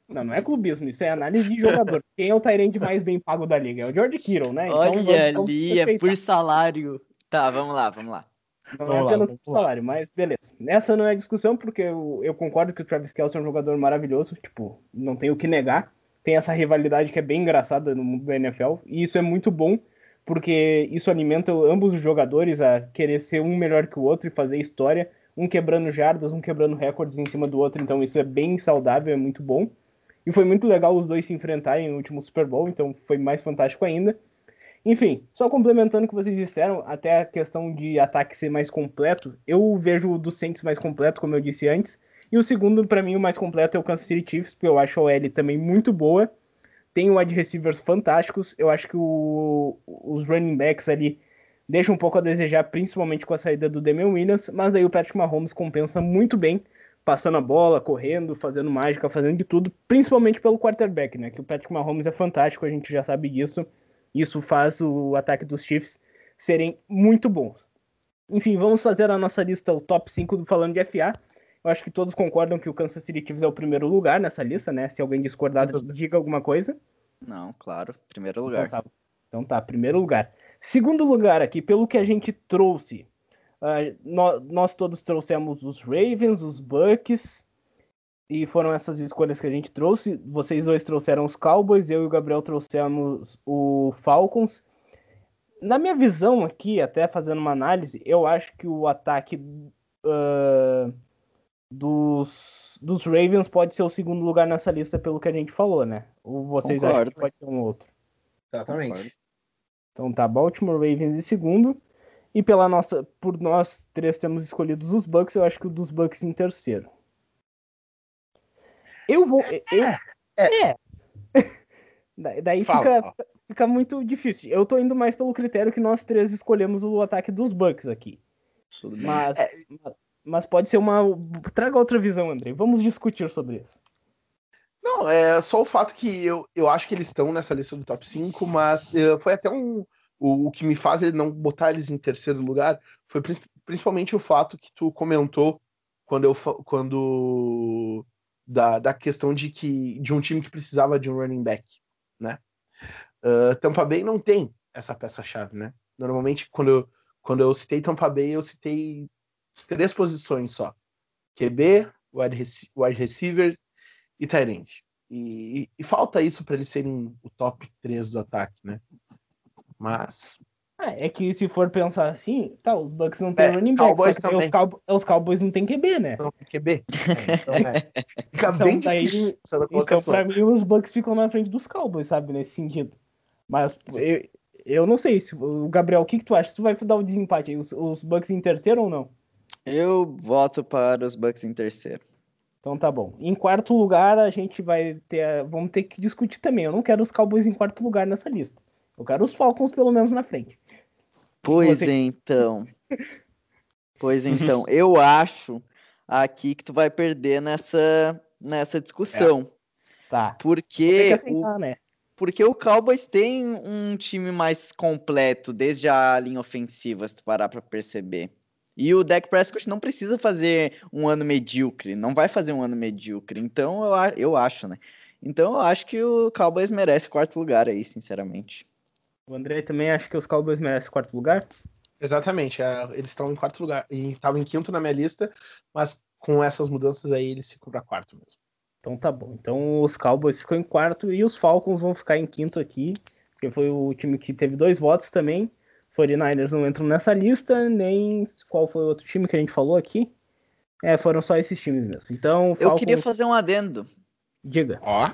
[SPEAKER 2] Não, não é clubismo, isso é análise de jogador. Quem é o Tyrande mais bem pago da liga? É o George Kittle, né?
[SPEAKER 3] Então, Olha vamos, ali, é por salário. Tá, vamos lá, vamos lá.
[SPEAKER 2] Não é vamos é apenas lá, por salário, mas beleza. Essa não é discussão, porque eu, eu concordo que o Travis Kelce é um jogador maravilhoso, tipo, não tem o que negar. Tem essa rivalidade que é bem engraçada no mundo da NFL, e isso é muito bom, porque isso alimenta ambos os jogadores a querer ser um melhor que o outro e fazer história, um quebrando jardas, um quebrando recordes em cima do outro, então isso é bem saudável, é muito bom. E foi muito legal os dois se enfrentarem no último Super Bowl, então foi mais fantástico ainda. Enfim, só complementando o que vocês disseram, até a questão de ataque ser mais completo, eu vejo o do Saints mais completo, como eu disse antes. E o segundo, para mim, o mais completo é o Kansas City Chiefs, porque eu acho a OL também muito boa. Tem wide receivers fantásticos. Eu acho que o, os running backs ali deixam um pouco a desejar, principalmente com a saída do Damian Williams. Mas daí o Patrick Mahomes compensa muito bem passando a bola, correndo, fazendo mágica, fazendo de tudo, principalmente pelo quarterback, né? Que o Patrick Mahomes é fantástico, a gente já sabe disso. Isso faz o ataque dos Chiefs serem muito bons. Enfim, vamos fazer a nossa lista, o top 5 do Falando de FA. Eu acho que todos concordam que o Kansas City Chiefs é o primeiro lugar nessa lista, né? Se alguém discordar, diga alguma coisa.
[SPEAKER 3] Não, claro, primeiro lugar.
[SPEAKER 2] Então tá, então tá primeiro lugar. Segundo lugar aqui, pelo que a gente trouxe Uh, nós, nós todos trouxemos os Ravens, os Bucks, e foram essas escolhas que a gente trouxe. Vocês dois trouxeram os Cowboys, eu e o Gabriel trouxemos o Falcons. Na minha visão aqui, até fazendo uma análise, eu acho que o ataque uh, dos, dos Ravens pode ser o segundo lugar nessa lista, pelo que a gente falou, né? Ou vocês Concordo. acham que pode ser um outro?
[SPEAKER 4] Exatamente. Concordo.
[SPEAKER 2] Então tá, Baltimore Ravens em segundo. E pela nossa, por nós três temos escolhidos os Bucks, eu acho que o dos Bucks em terceiro. Eu vou. Eu, é. é. Daí fica, fica muito difícil. Eu tô indo mais pelo critério que nós três escolhemos o ataque dos Bucks aqui. Mas, é. mas pode ser uma. Traga outra visão, André. Vamos discutir sobre isso.
[SPEAKER 4] Não, é só o fato que eu, eu acho que eles estão nessa lista do top 5, mas uh, foi até um. O, o que me faz ele não botar eles em terceiro lugar foi principalmente o fato que tu comentou quando eu quando da, da questão de que de um time que precisava de um running back, né? Uh, Tampa Bay não tem essa peça-chave, né? Normalmente, quando eu, quando eu citei Tampa Bay, eu citei três posições só: QB, wide receiver e tight end. E, e, falta isso para eles serem o top 3 do ataque, né? Mas
[SPEAKER 2] ah, é que se for pensar assim, tá, os Bucks não tem é, running back, Cowboys só os, Cow os, Cowboys não tem QB, né?
[SPEAKER 4] Não tem QB. então, é. Fica então, bem daí, difícil
[SPEAKER 2] Então, pra mim, os Bucks ficam na frente dos Cowboys, sabe, nesse sentido. Mas eu, eu não sei, se, o Gabriel, o que, que tu acha? Tu vai dar o desempate aí, os, os Bucks em terceiro ou não?
[SPEAKER 3] Eu voto para os Bucks em terceiro.
[SPEAKER 2] Então tá bom. Em quarto lugar, a gente vai ter. Vamos ter que discutir também. Eu não quero os Cowboys em quarto lugar nessa lista. Eu quero os Falcons pelo menos na frente.
[SPEAKER 3] Pois Você... então. Pois então, eu acho aqui que tu vai perder nessa, nessa discussão.
[SPEAKER 2] É. Tá.
[SPEAKER 3] Porque aceitar, o, né? porque o Cowboys tem um time mais completo desde a linha ofensiva, se tu parar pra perceber. E o Dak Prescott não precisa fazer um ano medíocre, não vai fazer um ano medíocre. Então eu, eu acho, né? Então eu acho que o Cowboys merece quarto lugar aí, sinceramente.
[SPEAKER 2] O André também acha que os Cowboys merecem quarto lugar?
[SPEAKER 4] Exatamente, é, eles estão em quarto lugar. E estavam em quinto na minha lista, mas com essas mudanças aí eles ficam para quarto mesmo.
[SPEAKER 2] Então tá bom. Então os Cowboys ficam em quarto e os Falcons vão ficar em quinto aqui, porque foi o time que teve dois votos também. 49ers não entram nessa lista, nem qual foi o outro time que a gente falou aqui. É, foram só esses times mesmo. Então,
[SPEAKER 3] Falcons... Eu queria fazer um adendo.
[SPEAKER 2] Diga.
[SPEAKER 4] Ó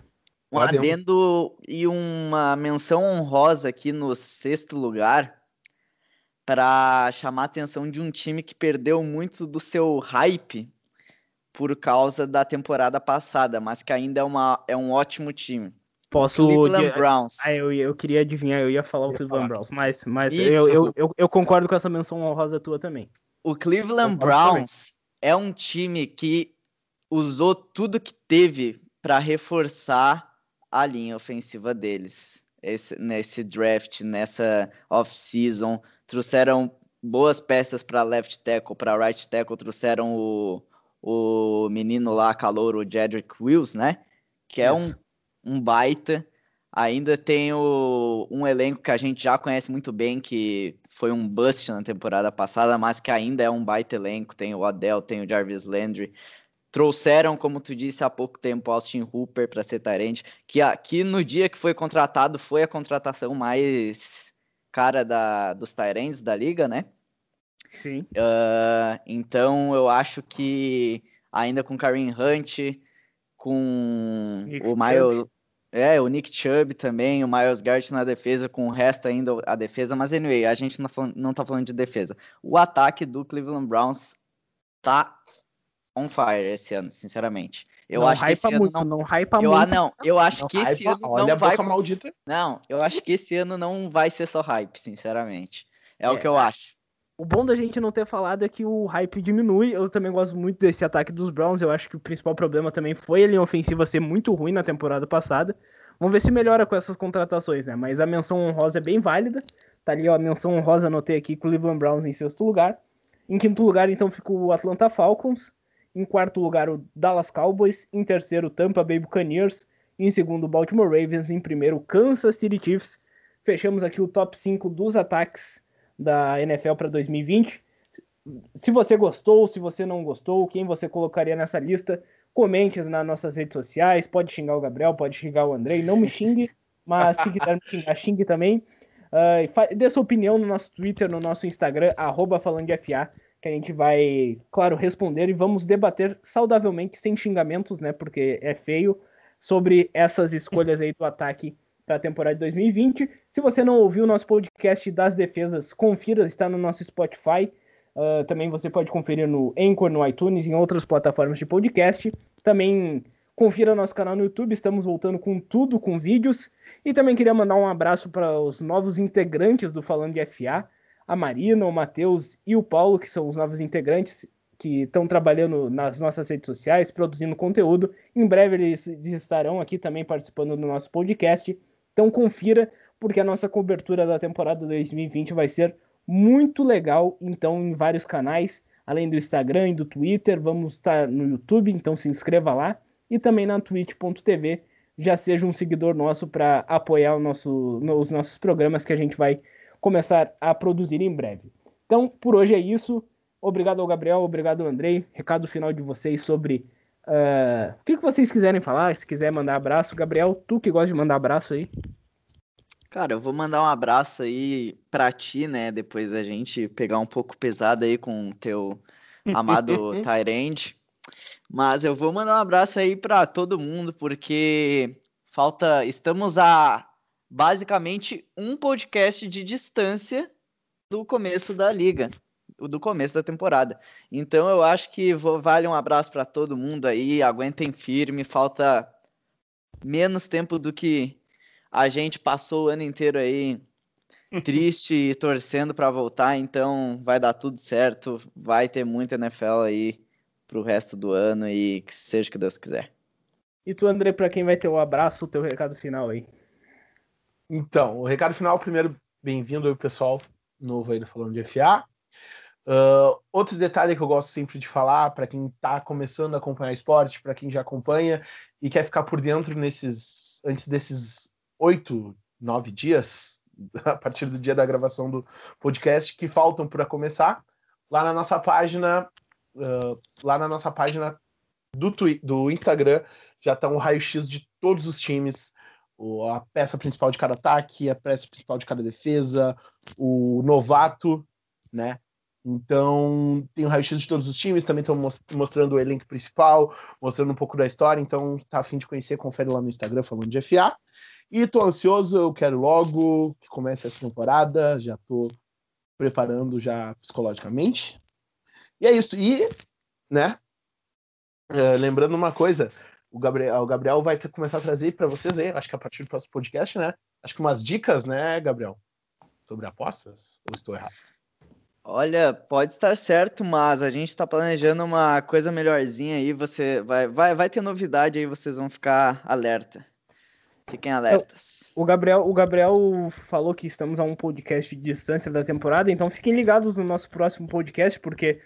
[SPEAKER 3] um adendo e uma menção honrosa aqui no sexto lugar para chamar a atenção de um time que perdeu muito do seu hype por causa da temporada passada, mas que ainda é, uma, é um ótimo time.
[SPEAKER 2] Posso.
[SPEAKER 3] Cleveland Browns.
[SPEAKER 2] Ah, eu, eu queria adivinhar, eu ia falar o Cleveland Browns, mas, mas eu, eu, eu, eu, concordo com essa menção honrosa tua também.
[SPEAKER 3] O Cleveland Browns também. é um time que usou tudo que teve para reforçar a linha ofensiva deles. Esse, nesse draft, nessa off-season, trouxeram boas peças para left tackle, para right tackle, trouxeram o, o menino lá, calor, o Jedrick Wills, né? Que é um, um baita. Ainda tem o, um elenco que a gente já conhece muito bem, que foi um bust na temporada passada, mas que ainda é um baita elenco. Tem o Odell, tem o Jarvis Landry, Trouxeram, como tu disse há pouco tempo, Austin Hooper para ser tarente, que aqui no dia que foi contratado foi a contratação mais cara da, dos Tyrants da liga, né?
[SPEAKER 2] Sim.
[SPEAKER 3] Uh, então eu acho que ainda com Karim Hunt, com Nick o Miles. É, o Nick Chubb também, o Miles Garrett na defesa, com o resto ainda a defesa, mas anyway, a gente não, não tá falando de defesa. O ataque do Cleveland Browns tá on fire esse ano, sinceramente. Eu
[SPEAKER 2] não
[SPEAKER 3] acho que esse
[SPEAKER 2] muito,
[SPEAKER 3] ano
[SPEAKER 2] não, não hypa
[SPEAKER 3] eu,
[SPEAKER 2] muito.
[SPEAKER 3] não, eu acho não que hypa, esse ano
[SPEAKER 4] olha
[SPEAKER 3] não vai
[SPEAKER 4] maldita.
[SPEAKER 3] Não, eu acho que esse ano não vai ser só hype, sinceramente. É, é o que eu acho.
[SPEAKER 2] O bom da gente não ter falado é que o hype diminui. Eu também gosto muito desse ataque dos Browns. Eu acho que o principal problema também foi a linha ofensiva ser muito ruim na temporada passada. Vamos ver se melhora com essas contratações, né? Mas a menção honrosa é bem válida. Tá ali, ó, a menção honrosa, anotei aqui, Cleveland Browns em sexto lugar. Em quinto lugar, então, fica o Atlanta Falcons. Em quarto lugar, o Dallas Cowboys. Em terceiro, Tampa Bay Buccaneers. Em segundo, Baltimore Ravens. Em primeiro, Kansas City Chiefs. Fechamos aqui o top 5 dos ataques da NFL para 2020. se você gostou, se você não gostou, quem você colocaria nessa lista, comente nas nossas redes sociais. Pode xingar o Gabriel, pode xingar o Andrei. Não me xingue, mas se quiser me xingar, xingue também. Uh, dê sua opinião no nosso Twitter, no nosso Instagram, arroba falando de FA, que a gente vai, claro, responder e vamos debater saudavelmente, sem xingamentos, né? Porque é feio, sobre essas escolhas aí do ataque para a temporada de 2020. Se você não ouviu o nosso podcast das defesas, confira, está no nosso Spotify. Uh, também você pode conferir no Anchor, no iTunes, em outras plataformas de podcast. Também confira nosso canal no YouTube, estamos voltando com tudo, com vídeos. E também queria mandar um abraço para os novos integrantes do Falando de FA, a Marina, o Matheus e o Paulo, que são os novos integrantes que estão trabalhando nas nossas redes sociais, produzindo conteúdo. Em breve eles estarão aqui também participando do nosso podcast. Então confira, porque a nossa cobertura da temporada 2020 vai ser muito legal, então, em vários canais, além do Instagram e do Twitter, vamos estar no YouTube, então se inscreva lá, e também na twitch.tv, já seja um seguidor nosso para apoiar nosso, os nossos programas que a gente vai começar a produzir em breve. Então, por hoje é isso. Obrigado ao Gabriel, obrigado ao Andrei. Recado final de vocês sobre uh, o que, vocês quiserem falar, se quiser mandar abraço. Gabriel, tu que gosta de mandar abraço aí.
[SPEAKER 3] Cara, eu vou mandar um abraço aí pra ti, né? Depois da gente pegar um pouco pesado aí com o teu amado Tyrande. Mas eu vou mandar um abraço aí para todo mundo, porque falta. Estamos a basicamente um podcast de distância do começo da liga, do começo da temporada. Então eu acho que vou, vale um abraço para todo mundo aí, aguentem firme, falta menos tempo do que a gente passou o ano inteiro aí triste e torcendo para voltar, então vai dar tudo certo, vai ter muita NFL aí pro resto do ano e que seja o que Deus quiser.
[SPEAKER 2] E tu, André, para quem vai ter o abraço, o teu recado final aí?
[SPEAKER 4] Então, o recado final, primeiro, bem-vindo aí, pessoal, novo aí Falando de FA. Uh, outro detalhe que eu gosto sempre de falar para quem está começando a acompanhar esporte, para quem já acompanha e quer ficar por dentro nesses antes desses oito, nove dias, a partir do dia da gravação do podcast, que faltam para começar, lá na nossa página, uh, lá na nossa página do, do Instagram, já está um raio-x de todos os times, a peça principal de cada ataque, a peça principal de cada defesa, o novato, né? Então, tem o raio-x de todos os times, também estão mostrando o elenco principal, mostrando um pouco da história, então tá afim de conhecer, confere lá no Instagram falando de FA. E tô ansioso, eu quero logo que comece essa temporada, já tô preparando já psicologicamente. E é isso. E, né, é, lembrando uma coisa, o Gabriel, o Gabriel vai ter, começar a trazer para vocês aí, acho que a partir do próximo podcast, né? Acho que umas dicas, né, Gabriel? Sobre apostas? Ou estou errado?
[SPEAKER 3] Olha, pode estar certo, mas a gente está planejando uma coisa melhorzinha aí. Você vai, vai, vai ter novidade aí, vocês vão ficar alerta. Fiquem alertas.
[SPEAKER 2] O Gabriel, o Gabriel falou que estamos a um podcast de distância da temporada, então fiquem ligados no nosso próximo podcast, porque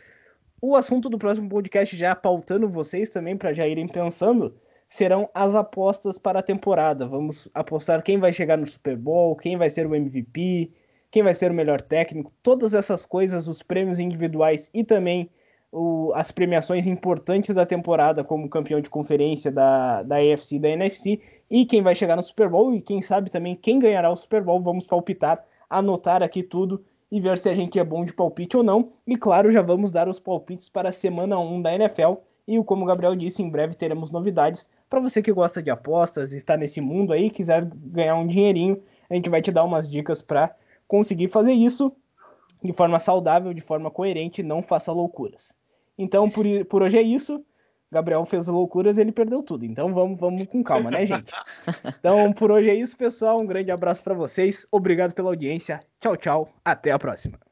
[SPEAKER 2] o assunto do próximo podcast, já pautando vocês também para já irem pensando, serão as apostas para a temporada. Vamos apostar quem vai chegar no Super Bowl, quem vai ser o MVP, quem vai ser o melhor técnico, todas essas coisas, os prêmios individuais e também o, as premiações importantes da temporada, como campeão de conferência da, da AFC e da NFC, e quem vai chegar no Super Bowl, e quem sabe também quem ganhará o Super Bowl. Vamos palpitar, anotar aqui tudo e ver se a gente é bom de palpite ou não. E claro, já vamos dar os palpites para a semana 1 da NFL. E como o Gabriel disse, em breve teremos novidades. Para você que gosta de apostas, está nesse mundo aí, quiser ganhar um dinheirinho, a gente vai te dar umas dicas para conseguir fazer isso de forma saudável, de forma coerente, não faça loucuras. Então, por, por hoje é isso. Gabriel fez loucuras e ele perdeu tudo. Então vamos, vamos com calma, né, gente? Então, por hoje é isso, pessoal. Um grande abraço para vocês. Obrigado pela audiência. Tchau, tchau. Até a próxima.